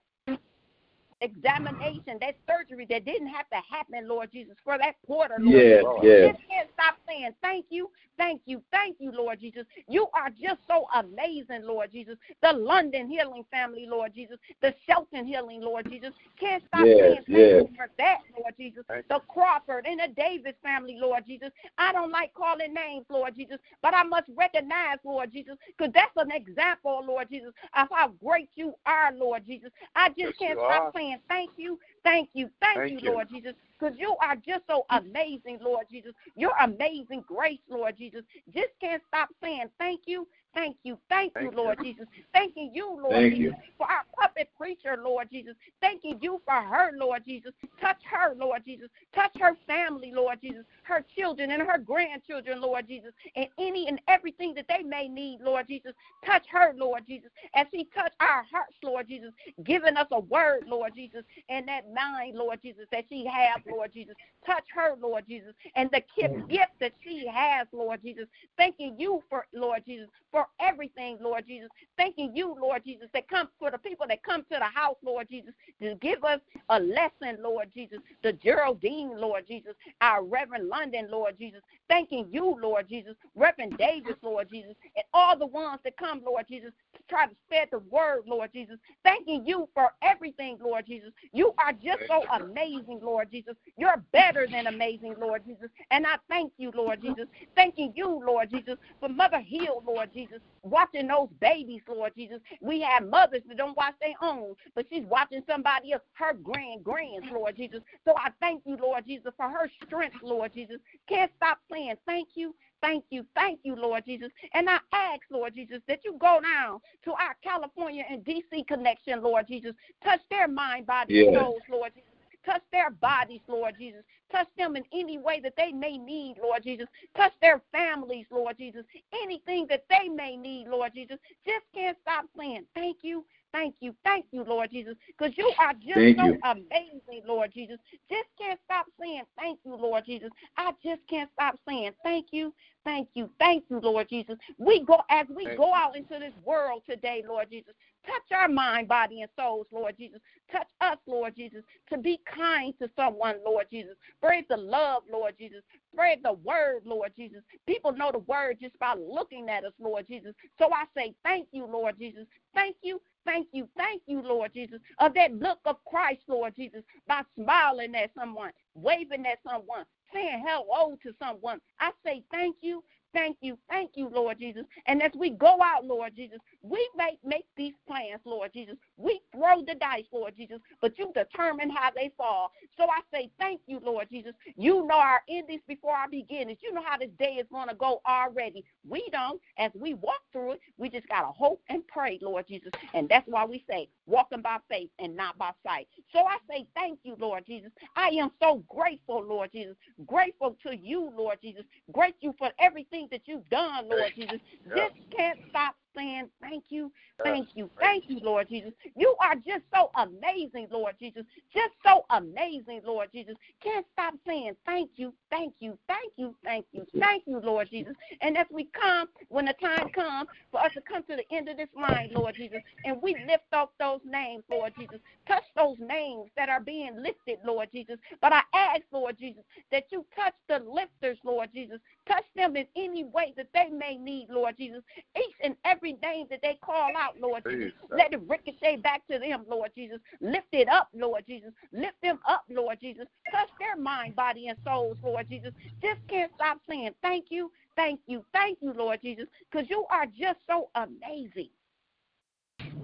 examination, that surgery that didn't have to happen, Lord Jesus, for that Porter, Lord yes, Jesus. Yes. Just can't stop saying thank you, thank you, thank you, Lord Jesus. You are just so amazing, Lord Jesus. The London healing family, Lord Jesus. The Shelton healing, Lord Jesus. Can't stop yes, saying thank yes. you for that, Lord Jesus. The Crawford and the Davis family, Lord Jesus. I don't like calling names, Lord Jesus, but I must recognize, Lord Jesus, because that's an example, Lord Jesus, of how great you are, Lord Jesus. I just yes, can't stop saying thank you, Thank you. Thank, Thank you, you, Lord Jesus, because you are just so amazing, Lord Jesus. Your amazing grace, Lord Jesus. Just can't stop saying thank you. Thank you. Thank, Thank you, Lord you. Jesus. Thanking you, Lord Thank Jesus, you. for our puppet preacher, Lord Jesus. Thanking you for her, Lord Jesus. Touch her, Lord Jesus. Touch her family, Lord Jesus. Her children and her grandchildren, Lord Jesus. And any and everything that they may need, Lord Jesus. Touch her, Lord Jesus. As she touch our hearts, Lord Jesus. Giving us a word, Lord Jesus. And that mind, Lord Jesus, that she has, Lord Jesus. Touch her, Lord Jesus. And the gift that she has, Lord Jesus. Thanking you for, Lord Jesus, for for everything, Lord Jesus. Thanking you, Lord Jesus, that come for the people that come to the house, Lord Jesus, to give us a lesson, Lord Jesus. The Geraldine, Lord Jesus, our Reverend London, Lord Jesus. Thanking you, Lord Jesus, Reverend Davis, Lord Jesus, and all the ones that come, Lord Jesus, to try to spread the word, Lord Jesus. Thanking you for everything, Lord Jesus. You are just so amazing, Lord Jesus. You're better than amazing, Lord Jesus. And I thank you, Lord Jesus. Thanking you, Lord Jesus, for Mother Hill, Lord Jesus, watching those babies, Lord Jesus. We have mothers that don't watch their own, but she's watching somebody else, her grand grands, Lord Jesus. So I thank you, Lord Jesus, for her strength, Lord Jesus. Can't stop saying thank you, thank you, thank you, Lord Jesus. And I ask, Lord Jesus, that you go down to our California and DC connection, Lord Jesus. Touch their mind, body, yes. souls, Lord Jesus. Touch their bodies, Lord Jesus. Touch them in any way that they may need, Lord Jesus. Touch their families, Lord Jesus. Anything that they may need, Lord Jesus. Just can't stop saying thank you, thank you, thank you, Lord Jesus, because you are just thank so you. amazing, Lord Jesus. Just can't stop saying thank you, Lord Jesus. I just can't stop saying thank you, thank you, thank you, Lord Jesus. We go as we thank go out into this world today, Lord Jesus. Touch our mind, body, and souls, Lord Jesus. Touch us, Lord Jesus, to be kind to someone, Lord Jesus. Spread the love, Lord Jesus. Spread the word, Lord Jesus. People know the word just by looking at us, Lord Jesus. So I say thank you, Lord Jesus. Thank you, thank you, thank you, Lord Jesus, of that look of Christ, Lord Jesus, by smiling at someone, waving at someone, saying hello to someone. I say thank you, Thank you, thank you, Lord Jesus. And as we go out, Lord Jesus, we make make these plans, Lord Jesus. We throw the dice, Lord Jesus, but you determine how they fall. So I say thank you, Lord Jesus. You know our endings before our beginnings. You know how this day is going to go already. We don't. As we walk through it, we just got to hope and pray, Lord Jesus. And that's why we say walking by faith and not by sight. So I say thank you, Lord Jesus. I am so grateful, Lord Jesus. Grateful to you, Lord Jesus. Grateful for everything that you've done, Lord Jesus. Just can't stop saying thank you, thank you, thank you, Lord Jesus. You are just so amazing, Lord Jesus. Just so amazing, Lord Jesus. Can't stop saying thank you, thank you, thank you, thank you, thank you, Lord Jesus. And as we come, when the time comes for us to come to the end of this line, Lord Jesus, and we lift up those names, Lord Jesus, touch those names that are being lifted, Lord Jesus. But I ask, Lord Jesus, that you touch the lifters, Lord Jesus. Touch them in any way that they may need, Lord Jesus. Each and every every name that they call out, Lord Jesus. Let it ricochet back to them, Lord Jesus. Lift it up, Lord Jesus. Lift them up, Lord Jesus. Touch their mind, body, and souls, Lord Jesus. Just can't stop saying thank you, thank you, thank you, Lord Jesus, because you are just so amazing.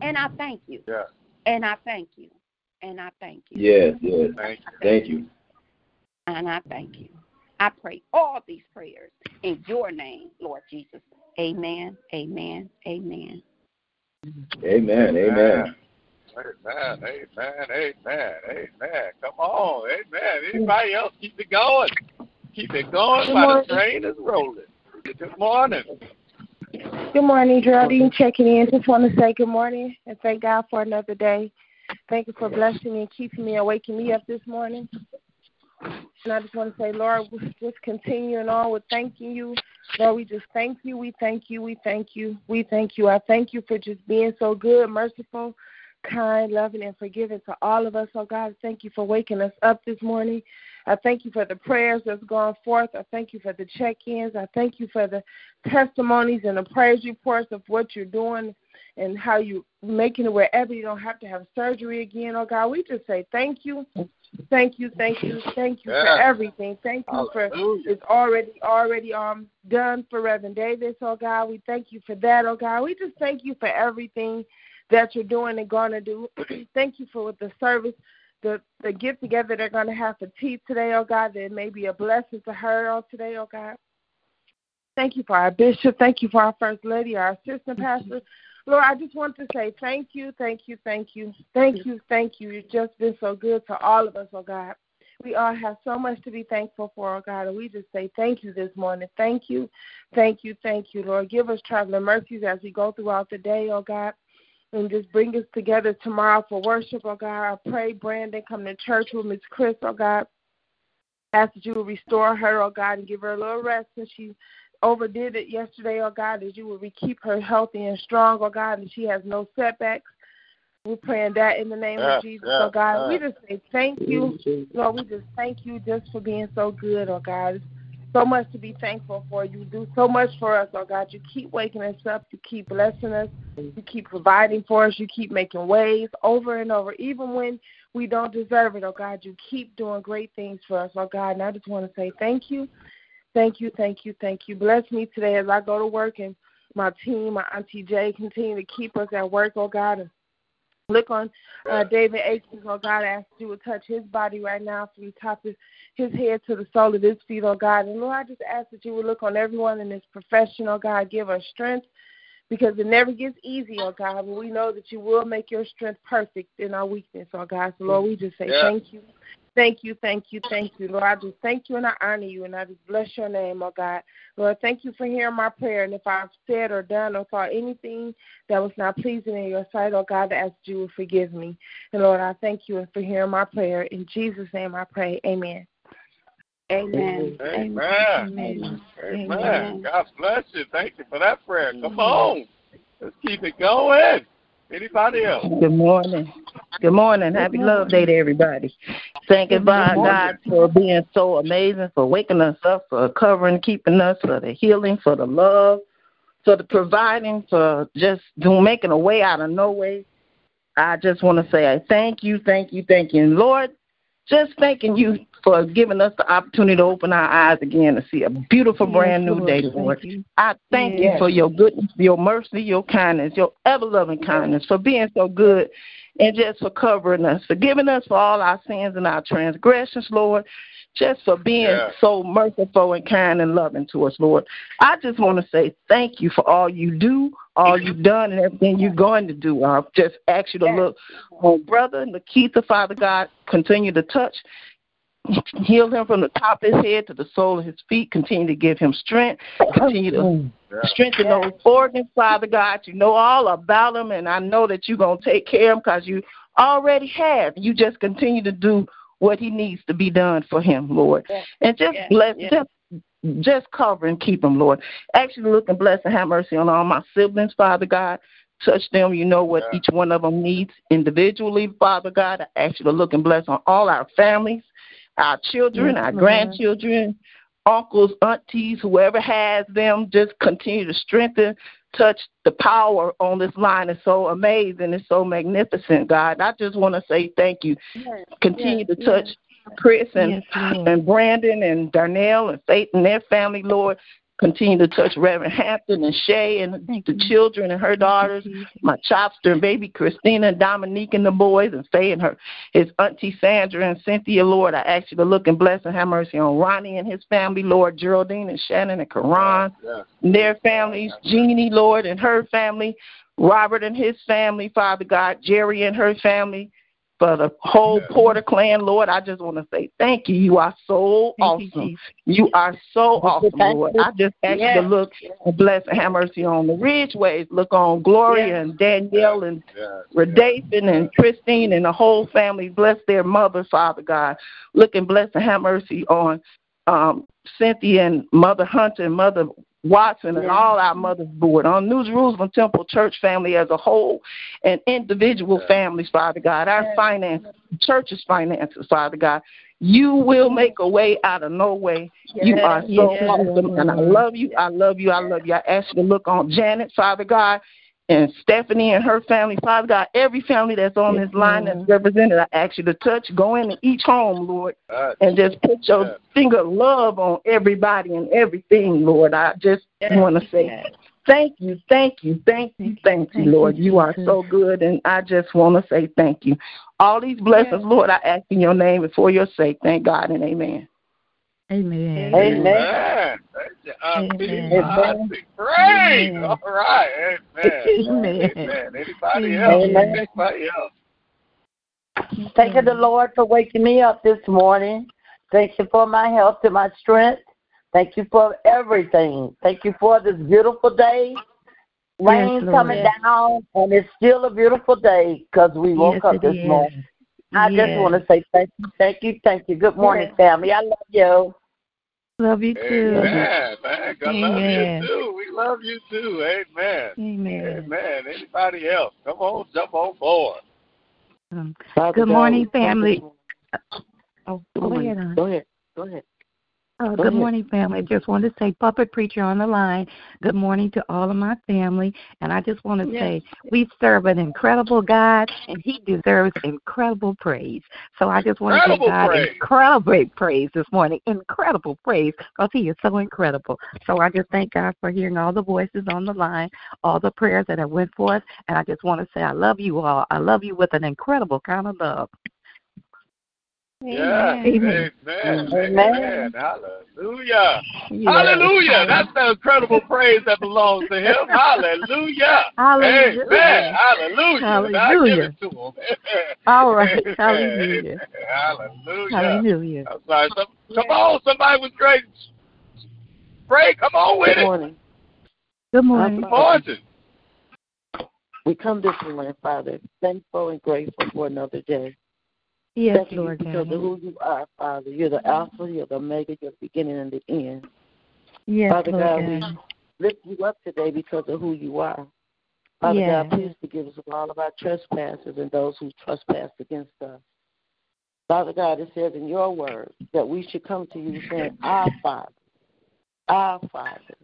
And I thank you. Yeah. And I thank you. And I thank you. Yes, yes. Thank you. Thank you. And I thank you. I pray all these prayers in your name, Lord Jesus. Amen. Amen. Amen. Amen. Amen. Amen, amen, amen, amen. Come on, amen. Anybody else keep it going? Keep it going while the train is rolling. Good morning. Good morning, Geraldine. Checking in. Just want to say good morning and thank God for another day. Thank you for blessing me and keeping me and waking me up this morning. And I just want to say, Lord, just continuing on with thanking you. Lord, we just thank you. We thank you. We thank you. We thank you. I thank you for just being so good, merciful, kind, loving, and forgiving to all of us. Oh, God, thank you for waking us up this morning. I thank you for the prayers that's gone forth. I thank you for the check ins. I thank you for the testimonies and the praise reports of what you're doing and how you making it wherever you don't have to have surgery again. Oh God, we just say thank you. Thank you, thank you, thank you yeah. for everything. Thank you Hallelujah. for it's already already um done for Reverend Davis, oh God. We thank you for that, oh God. We just thank you for everything that you're doing and gonna do. thank you for the service the the get together they're going to have for tea today, oh God, that may be a blessing to her on today, oh God. Thank you for our bishop. Thank you for our first lady, our assistant pastor. Lord, I just want to say thank you, thank you, thank you, thank you, thank you. You've just been so good to all of us, oh God. We all have so much to be thankful for, oh God, and we just say thank you this morning. Thank you, thank you, thank you, Lord. Give us traveling mercies as we go throughout the day, oh God and just bring us together tomorrow for worship, oh God. I pray Brandon come to church with Miss Chris, oh God. Ask that you will restore her, oh God, and give her a little rest since she overdid it yesterday, oh God, that you will keep her healthy and strong, oh God, and she has no setbacks. We're praying that in the name yeah, of Jesus, yeah, oh God. yeah. We just say thank you, Lord. We just thank you just for being so good, oh God so much to be thankful for. You do so much for us, oh God. You keep waking us up. You keep blessing us. You keep providing for us. You keep making ways over and over, even when we don't deserve it, oh God. You keep doing great things for us, oh God. And I just want to say thank you, thank you, thank you, thank you. Bless me today as I go to work and my team, my Auntie Jay, continue to keep us at work, oh God. And Look on uh, David Aikens, oh God, I ask you to touch his body right now from the top of his head to the sole of his feet, oh God. And Lord, I just ask that you would look on everyone in this profession, oh God, give us strength because it never gets easy, oh God. But we know that you will make your strength perfect in our weakness, oh God. So Lord, we just say Yeah. thank you. Thank you, thank you, thank you, Lord. I just thank you and I honor you and I just bless your name, oh God. Lord, thank you for hearing my prayer. And if I've said or done or thought anything that was not pleasing in your sight, oh God, I ask you to forgive me. And Lord, I thank you for hearing my prayer. In Jesus' name I pray. Amen. Amen. Amen. Amen. Amen. God bless you. Thank you for that prayer. Come on. Let's keep it going. Anybody else? Good morning. Good morning. Happy Love Day to everybody. Thanking God, God for being so amazing, for waking us up, for covering, keeping us, for the healing, for the love, for the providing, for just doing, making a way out of no way. I just want to say I thank you, thank you, thank you. And Lord, just thanking you for giving us the opportunity to open our eyes again to see a beautiful, Yes, brand new Lord. day, Thank Lord. you. I thank Yes. you for your goodness, your mercy, your kindness, your ever loving kindness, for being so good and just for covering us, forgiving us for all our sins and our transgressions, Lord. Just for being Yeah. so merciful and kind and loving to us, Lord. I just want to say thank you for all you do, all you've done, and everything you're going to do. I just ask you to look on Brother Nikita, Father God, continue to touch heal him from the top of his head to the sole of his feet. Continue to give him strength. Continue to strengthen those organs, Father God. You know all about them, and I know that you're going to take care of him because you already have. You just continue to do what he needs to be done for him, Lord. And just Yes, bless, yes. just just cover and keep him, Lord. Actually, look and bless and have mercy on all my siblings, Father God. Touch them. You know what Yeah. each one of them needs individually, Father God. I ask you to look and bless on all our families, our children, Yes, our Lord. grandchildren, uncles, aunties, whoever has them. Just continue to strengthen, touch the power on this line is so amazing. It's so magnificent, God. I just want to say thank you. Continue to touch Chris and Yes, and Brandon and Darnell and Faith and their family, Lord. Continue to touch Reverend Hampton and Shay and Thank the you. children and her daughters, Jesus. my chopster and baby Christina and Dominique and the boys and Faye and her his auntie Sandra and Cynthia, Lord. I ask you to look and bless and have mercy on Ronnie and his family, Lord, Geraldine and Shannon and Karan Yeah. and their families, Jeannie, Lord, and her family, Robert and his family, Father God, Jerry and her family, for the whole Yeah. Porter clan, Lord. I just want to say thank you. You are so Thank awesome. Jesus. You are so awesome, Lord. I just ask you to look and bless and have mercy on the Ridgeways. Look on Gloria Yes. and Danielle and Yeah. Redathan and Christine and the whole family. Bless their mother, Father God. Look and bless and have mercy on um, Cynthia and Mother Hunter and Mother Watson and all our mothers board, on New Jerusalem Temple Church family as a whole, and individual families, Father God. Our finances, church's finances, Father God. You will make a way out of no way. You are so awesome, and I love you. I love you. I love you. I ask you to look on Janet, Father God, and Stephanie and her family, Father God, every family that's on this line that's represented, I ask you to touch, go into each home, Lord, and just put your finger of love on everybody and everything, Lord. I just want to say thank you, thank you, thank you, thank you, Lord. You are so good, and I just want to say thank you. All these blessings, Lord, I ask in your name and for your sake. Thank God and amen. Amen. Amen. Amen. Amen. Praise. All right. Amen. Amen. Amen. Anybody else? Amen. Anybody else? Thank you, the Lord, for waking me up this morning. Thank you for my health and my strength. Thank you for everything. Thank you for this beautiful day. Rain yes, coming down, and it's still a beautiful day because we woke yes, up this is. morning. I yes. just want to say thank you, thank you, thank you. Good morning, family. I love you. Love you too. Amen. Man, God love you too. We love you too. Amen. Amen. Amen. Anybody else? Come on, jump on board. Um, good morning, family. Oh, go ahead. Go ahead. Go ahead. Uh, good morning, family. Just want to say, Puppet Preacher on the line. Good morning to all of my family. And I just want to yes. say, we serve an incredible God, and He deserves incredible praise. So I just want incredible to give God praise. incredible praise this morning. Incredible praise, because He is so incredible. So I just thank God for hearing all the voices on the line, all the prayers that have went forth. And I just want to say, I love you all. I love you with an incredible kind of love. Yeah. Amen. Amen. Amen. Hallelujah. Yes. Hallelujah. That's the incredible praise that belongs to him. Hallelujah. Hallelujah. Amen. Hallelujah. Hallelujah. give it to him. All right. Hallelujah. Hallelujah. Hallelujah. I'm sorry. Some, come on, somebody was great. Pray. Come on with Good morning. Good morning. Good morning. We come this morning, Father, thankful and grateful for another day. Yes, Thank Lord you because God. of who you are, Father. You're the mm-hmm. Alpha, you're the Omega, you're the beginning and the end. Yes, Father Lord God, God. we lift you up today because of who you are. Father yes. God, please forgive us of all of our trespasses and those who trespass against us. Father God, it says in your word that we should come to you saying, Our Father, our Father,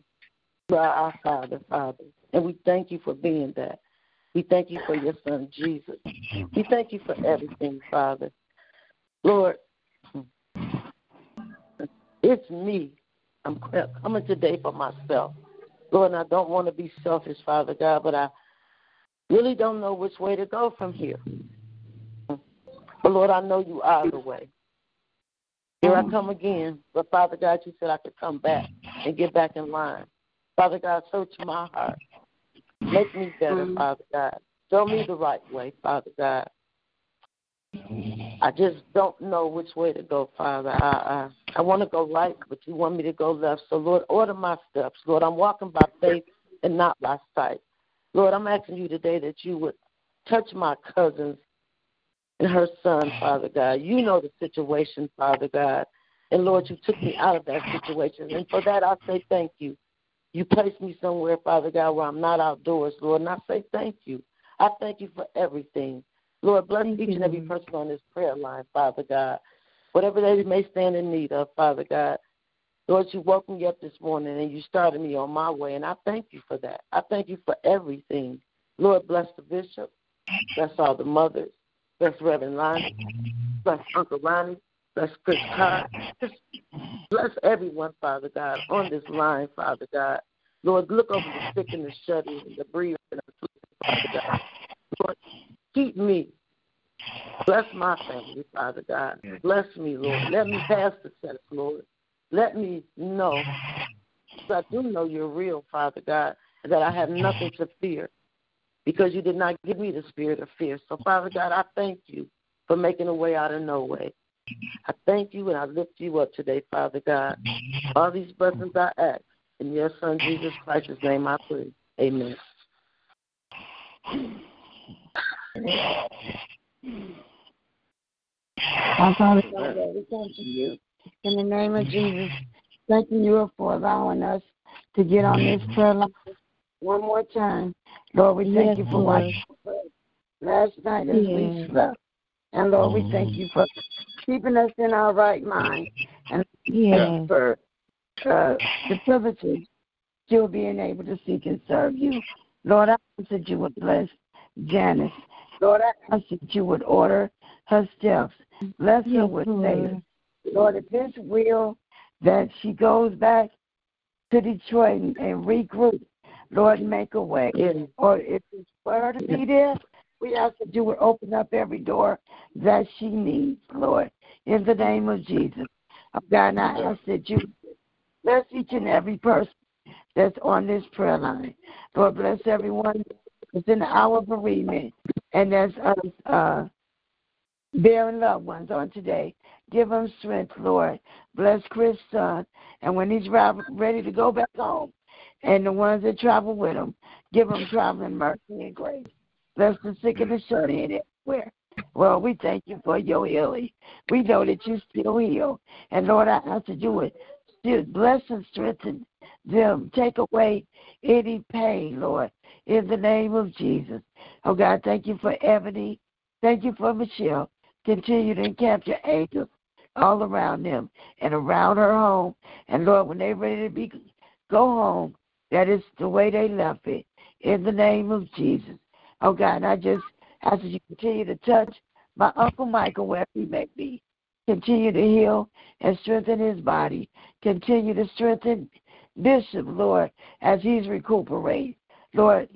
you are our Father, Father. And we thank you for being that. We thank you for your son, Jesus. We thank you for everything, Father. Lord, it's me. I'm coming today for myself. Lord, I don't want to be selfish, Father God, but I really don't know which way to go from here. But Lord, I know you are the way. Here I come again. But Father God, you said I could come back and get back in line. Father God, search my heart. Make me better, Father God. Show me the right way, Father God. I just don't know which way to go, Father. I I, I want to go right, but you want me to go left. So, Lord, order my steps. Lord, I'm walking by faith and not by sight. Lord, I'm asking you today that you would touch my cousins and her son, Father God. You know the situation, Father God. And Lord, you took me out of that situation. And for that, I say thank you. You placed me somewhere, Father God, where I'm not outdoors, Lord, and I say thank you. I thank you for everything. Lord, bless Thank each you, and every Lord. person on this prayer line, Father God. Whatever they may stand in need of, Father God. Lord, you woke me up this morning and you started me on my way, and I thank you for that. I thank you for everything. Lord, bless the bishop. Bless all the mothers. Bless Reverend Lonnie. Bless Uncle Ronnie. Bless Chris Todd. Just bless everyone, Father God, on this line, Father God. Lord, look over the sick and the shut in, the bereaved and the afflicted, Father God. Lord, keep me. Bless my family, Father God. Bless me, Lord. Let me pass the test, Lord. Let me know, because I do know you're real, Father God, and that I have nothing to fear because you did not give me the spirit of fear. So, Father God, I thank you for making a way out of no way. I thank you and I lift you up today, Father God. All these blessings I ask. In your Son, Jesus Christ's name, I pray. Amen. Our Father God, we thank you in the name of Jesus. Thanking you for allowing us to get on this prayer line one more time. Lord, we thank Yes, you for Lord. watching last night as we slept. And Lord, we thank you for keeping us in our right mind and Yes. for uh, the privilege still being able to seek and serve you. Lord, I ask that you would bless Janice. Lord, I ask that you would order her steps. Bless her with favor. Lord, if it's will that she goes back to Detroit and, and regroup, Lord, make a way. Or if it's for her to be there, we ask that you would open up every door that she needs, Lord, in the name of Jesus. Oh, God, and I ask that you bless each and every person that's on this prayer line. Lord, bless everyone that's in of bereavement and that's uh, uh, bearing loved ones on today. Give them strength, Lord. Bless Chris' son. And when he's ready to go back home, and the ones that travel with him, give them traveling mercy and grace. Bless the sick and the shut in everywhere. Well, we thank you for your healing. We know that you still heal. And Lord, I ask that you would bless and strengthen them. Take away any pain, Lord, in the name of Jesus. Oh God, thank you for Ebony. Thank you for Michelle. Continue to encamp your angels all around them and around her home. And Lord, when they're ready to be go home, that is the way they left it. In the name of Jesus. Oh God, I just ask that you continue to touch my Uncle Michael wherever he may be. Continue to heal and strengthen his body. Continue to strengthen Bishop, Lord, as he's recuperating. Lord,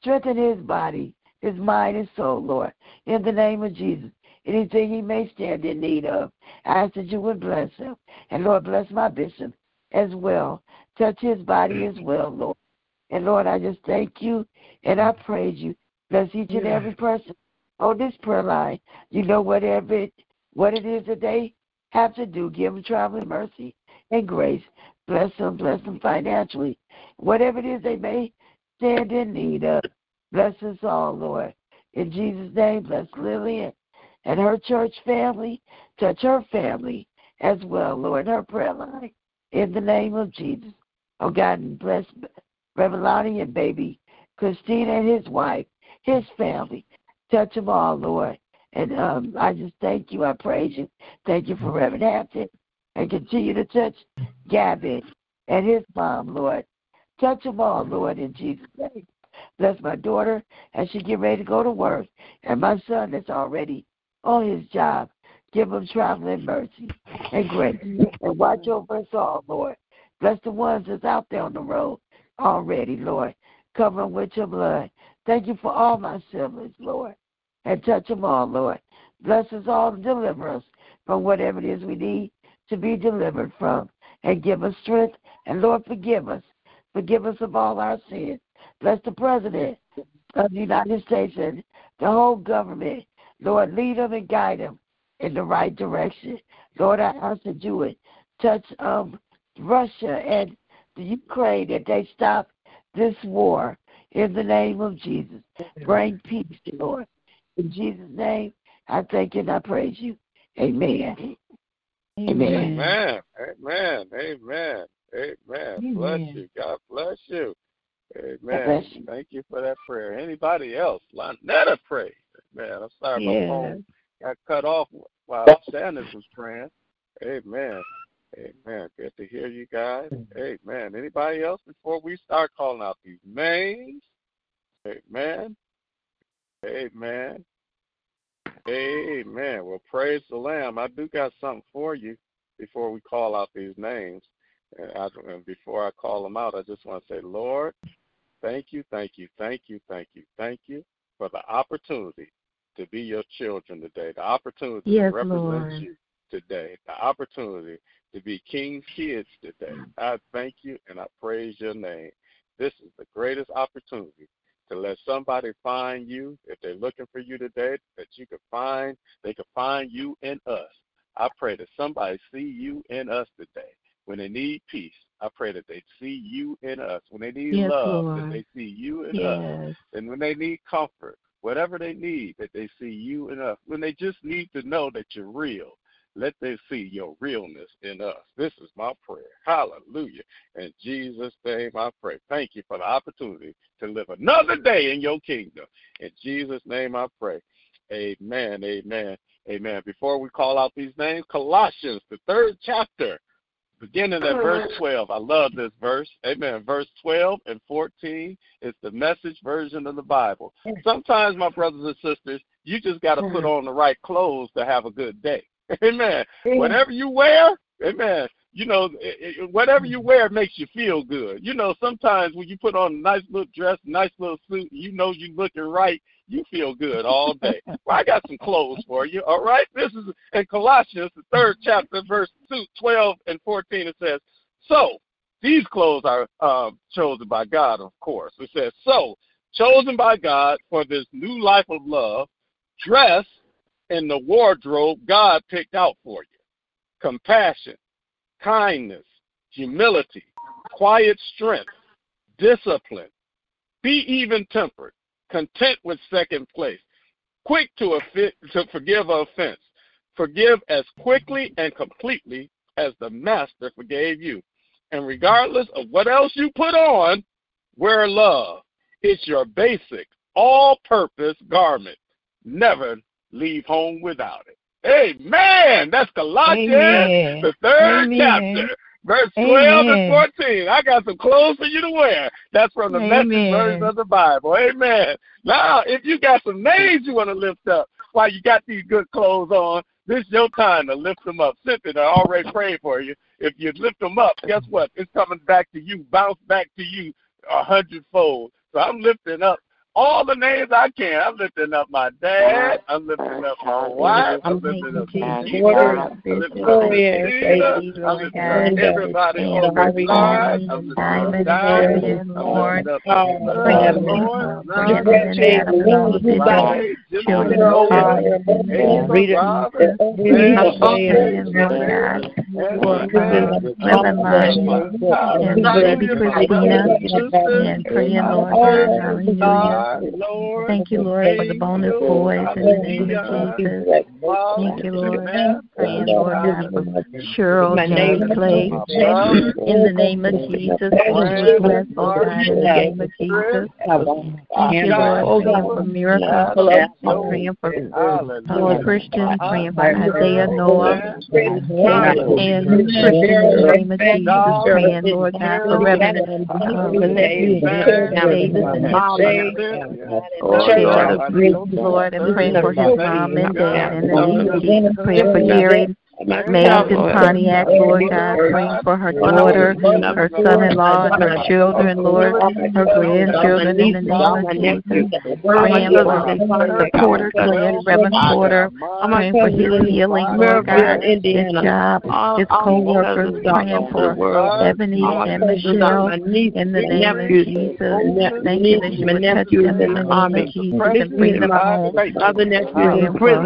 strengthen his body, his mind, and soul, Lord, in the name of Jesus anything he may stand in need of. I ask that you would bless him. And Lord, bless my bishop as well. Touch his body as well, Lord. And Lord, I just thank you and I praise you. Bless each and every person on this prayer line. You know whatever it, what it is that they have to do. Give them traveling mercy and grace. Bless them, bless them financially. Whatever it is they may stand in need of. Bless us all, Lord. In Jesus' name, bless Lillian and her church family, touch her family as well, Lord, her prayer line. In the name of Jesus. Oh God, and bless Reverend and baby Christina and his wife, his family. Touch them all, Lord. And um, I just thank you. I praise you. Thank you for Reverend Hampton. And continue to touch Gavin and his mom, Lord. Touch them all, Lord, in Jesus' name. Bless my daughter as she get ready to go to work. And my son that's already on his job. Give him traveling mercy and grace. And watch over us all, Lord. Bless the ones that's out there on the road already, Lord. Cover them with your blood. Thank you for all my siblings, Lord. And touch them all, Lord. Bless us all and deliver us from whatever it is we need to be delivered from. And give us strength. And Lord, forgive us. Forgive us of all our sins. Bless the President of the United States and the whole government Lord, lead them and guide them in the right direction. Lord, I ask that you would touch um, Russia and the Ukraine that they stop this war in the name of Jesus. Bring peace, Lord. In Jesus' name, I thank you and I praise you. Amen. Amen. Amen. Amen. Amen. Amen. Bless you. God bless you. Amen. Thank you for that prayer. Anybody else? Lonetta pray. Man, I'm sorry yeah. my phone got cut off while Sanders was praying. Amen. Amen. Good to hear you guys. Amen. Anybody else before we start calling out these names? Amen. Amen. Amen. Well, praise the Lamb. I do got something for you before we call out these names. And, I, and before I call them out, I just want to say, Lord, thank you, thank you, thank you, thank you, thank you for the opportunity to be your children today, the opportunity yes, to represent Lord. you today, the opportunity to be King's kids today. I thank you and I praise your name. This is the greatest opportunity to let somebody find you if they're looking for you today, that you can find, they can find you in us. I pray that somebody see you in us today. When they need peace, I pray that they see you in us. When they need yes, love, Lord. that they see you in yes. us. And when they need comfort, whatever they need, that they see you in us. When they just need to know that you're real, let them see your realness in us. This is my prayer. Hallelujah. In Jesus' name I pray. Thank you for the opportunity to live another day in your kingdom. In Jesus' name I pray. Amen. Amen. Amen. Before we call out these names, Colossians, the third chapter, beginning at verse 12. I love this verse. Amen. Verse 12 and 14 is the message version of the Bible. Sometimes, my brothers and sisters, you just got to put on the right clothes to have a good day. Amen. Whatever you wear, amen, you know, it, it, whatever you wear makes you feel good. You know, sometimes when you put on a nice little dress, nice little suit, you know you're looking right, you feel good all day. well, I got some clothes for you. All right, this is in Colossians, the third chapter, verse two, 12 and 14. It says, "So these clothes are um, chosen by God, of course." It says, "So chosen by God for this new life of love, dress in the wardrobe God picked out for you: compassion." kindness, humility, quiet strength, discipline. Be even tempered, content with second place, quick to, to forgive offense. Forgive as quickly and completely as the Master forgave you. And regardless of what else you put on, wear love. It's your basic, all purpose garment. Never leave home without it. Amen. That's Colossians, Amen. the third Amen. chapter, verse 12 Amen. and 14. I got some clothes for you to wear. That's from the Amen. message version of the Bible. Amen. Now, if you got some names you want to lift up while you got these good clothes on, this is your time to lift them up. Cynthia I already prayed for you. If you lift them up, guess what? It's coming back to you, bounce back to you a hundredfold. So I'm lifting up all the names I can. I'm lifting up my dad. I'm lifting up my wife. I'm lifting up Jesus. I'm lifting up Jesus. I'm lifting up everybody on the line. I'm lifting up Diamond. I'm lifting up Lord. Children of God. Rita. Reverend Martin. And baby Christina. And praying, Lord Thank you, Lord, for the bonus boys in the name of Jesus. Thank you, Lord. Praying, Lord, God, for Cheryl, James, Clay. In the name of Jesus, we bless, oh God, in the name of Jesus. Thank you, Lord, praying for miracle. And praying for uh, Christian, praying for Isaiah, Noah, and Christian in the name of Jesus. Praying, Lord God, for Reverend uh, Davis and Oh, Lord, and pray for his mom and dad, and then pray for hearing Mays in Pontiac, Lord God, praying for her daughter, her son-in-law, her children, Lord, her grandchildren in the name of Jesus. Praying for the Porter clan, Reverend Porter, praying for his healing, Lord God, his job, his co-workers, praying for Ebony and Michelle in the name of Jesus. Thank you that you would touch them in the name of Jesus and bring them home. Praying for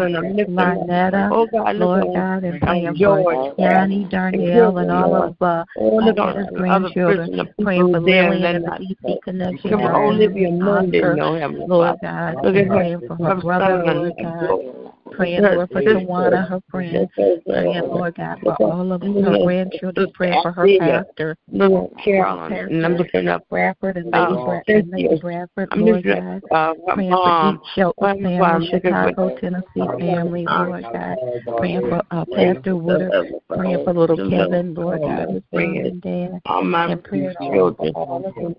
Lynetta, Lord God, and praying for Yanni, Darnell, and all of uh, his grandchildren, praying for Lily and the DC connection, Olivia Munder, Lord God, praying for her brother, Lord God praying, Lord, for Tawana, her friend, praying, Lord God, for all of her grandchildren, praying for her pastor, Carolyn, and I'm looking up. Bradford and Lady Bradford, Lord God, praying for Deep Shelton family, Chicago, Tennessee family, Lord God, praying for uh, Pastor Woodard, praying for little Kevin, Lord God, his mom and dad, and praying for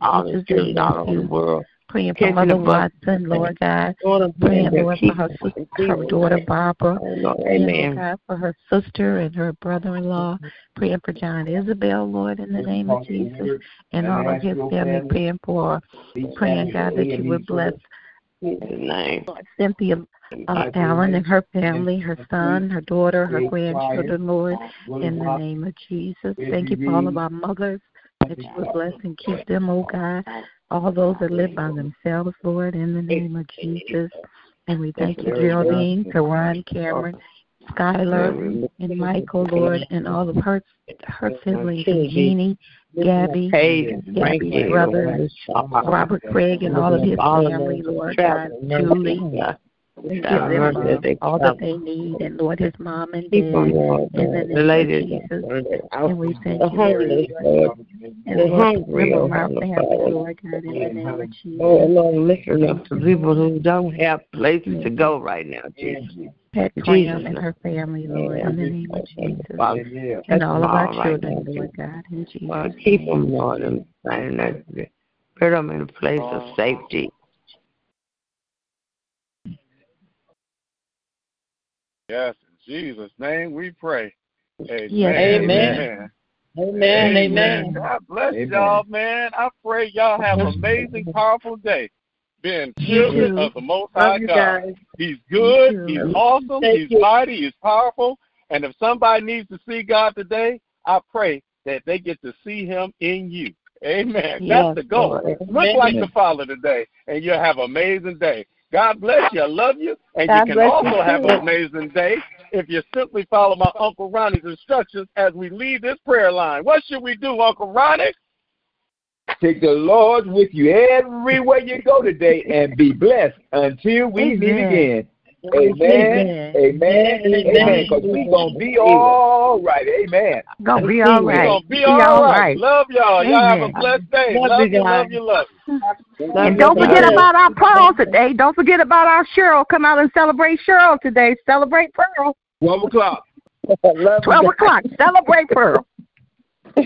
all of the children all over the world praying for Mother Watson, Lord God, praying, Lord, for her, sister, her daughter Barbara, God, for her sister and her brother-in-law, praying for John Isabel, Lord, in the name of Jesus, and all of his family, praying for, praying, God, that you would bless Cynthia uh, Allen and her family, her son, her daughter, her grandchildren, Lord, in the name of Jesus. Thank you for all of our mothers that you would bless and keep them, oh God all those that live by themselves, Lord, in the name of Jesus. And we thank you, Geraldine, Karan, Cameron, Skylar, and Michael, Lord, and all of her her siblings, Jeannie, Gabby, Gabby's brother, Robert Craig, and all of his family, Lord God, Julie, Give them all that they need, and Lord, his mom and dad, in the name of Jesus. And we thank you, Lord. And the hungry, our family, Lord God, in the name of oh, Jesus. Oh, Lord, listen up to people who don't have places to go right now, Jesus. Pat Graham and her family, Lord, in the name of Jesus. And all of our children, Lord God, in Jesus' name. Keep them, Lord, and put them in a place of oh, safety. Yes, in Jesus' name we pray. Amen. Yes. Amen. Amen. Amen. Amen. God bless Amen. y'all, man. I pray y'all have an amazing, powerful day. Being children of the Most High God. guys. He's good. He's awesome. Thank he's you. mighty. He's powerful. And if somebody needs to see God today, I pray that they get to see Him in you. Amen. Yes, That's the goal. Lord. Look Amen. like the Father today, and you'll have an amazing day. God bless you. I love you. And God you can also you have too. an amazing day if you simply follow my Uncle Ronnie's instructions as we leave this prayer line. What should we do, Uncle Ronnie? Take the Lord with you everywhere you go today and be blessed until we meet again. Amen. Amen. Amen. Because we're going to be all right. Amen. Gonna be all We're going to be all right. Love y'all. Y'all have a blessed day. Love Love you you, love you, love you. And don't forget about our Pearl today. Don't forget about our Cheryl. Come out and celebrate Cheryl today. Celebrate Pearl. 12 o'clock. Twelve o'clock. Celebrate Pearl. I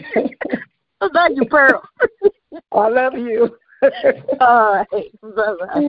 love you, Pearl. I love you. All right. Bye-bye.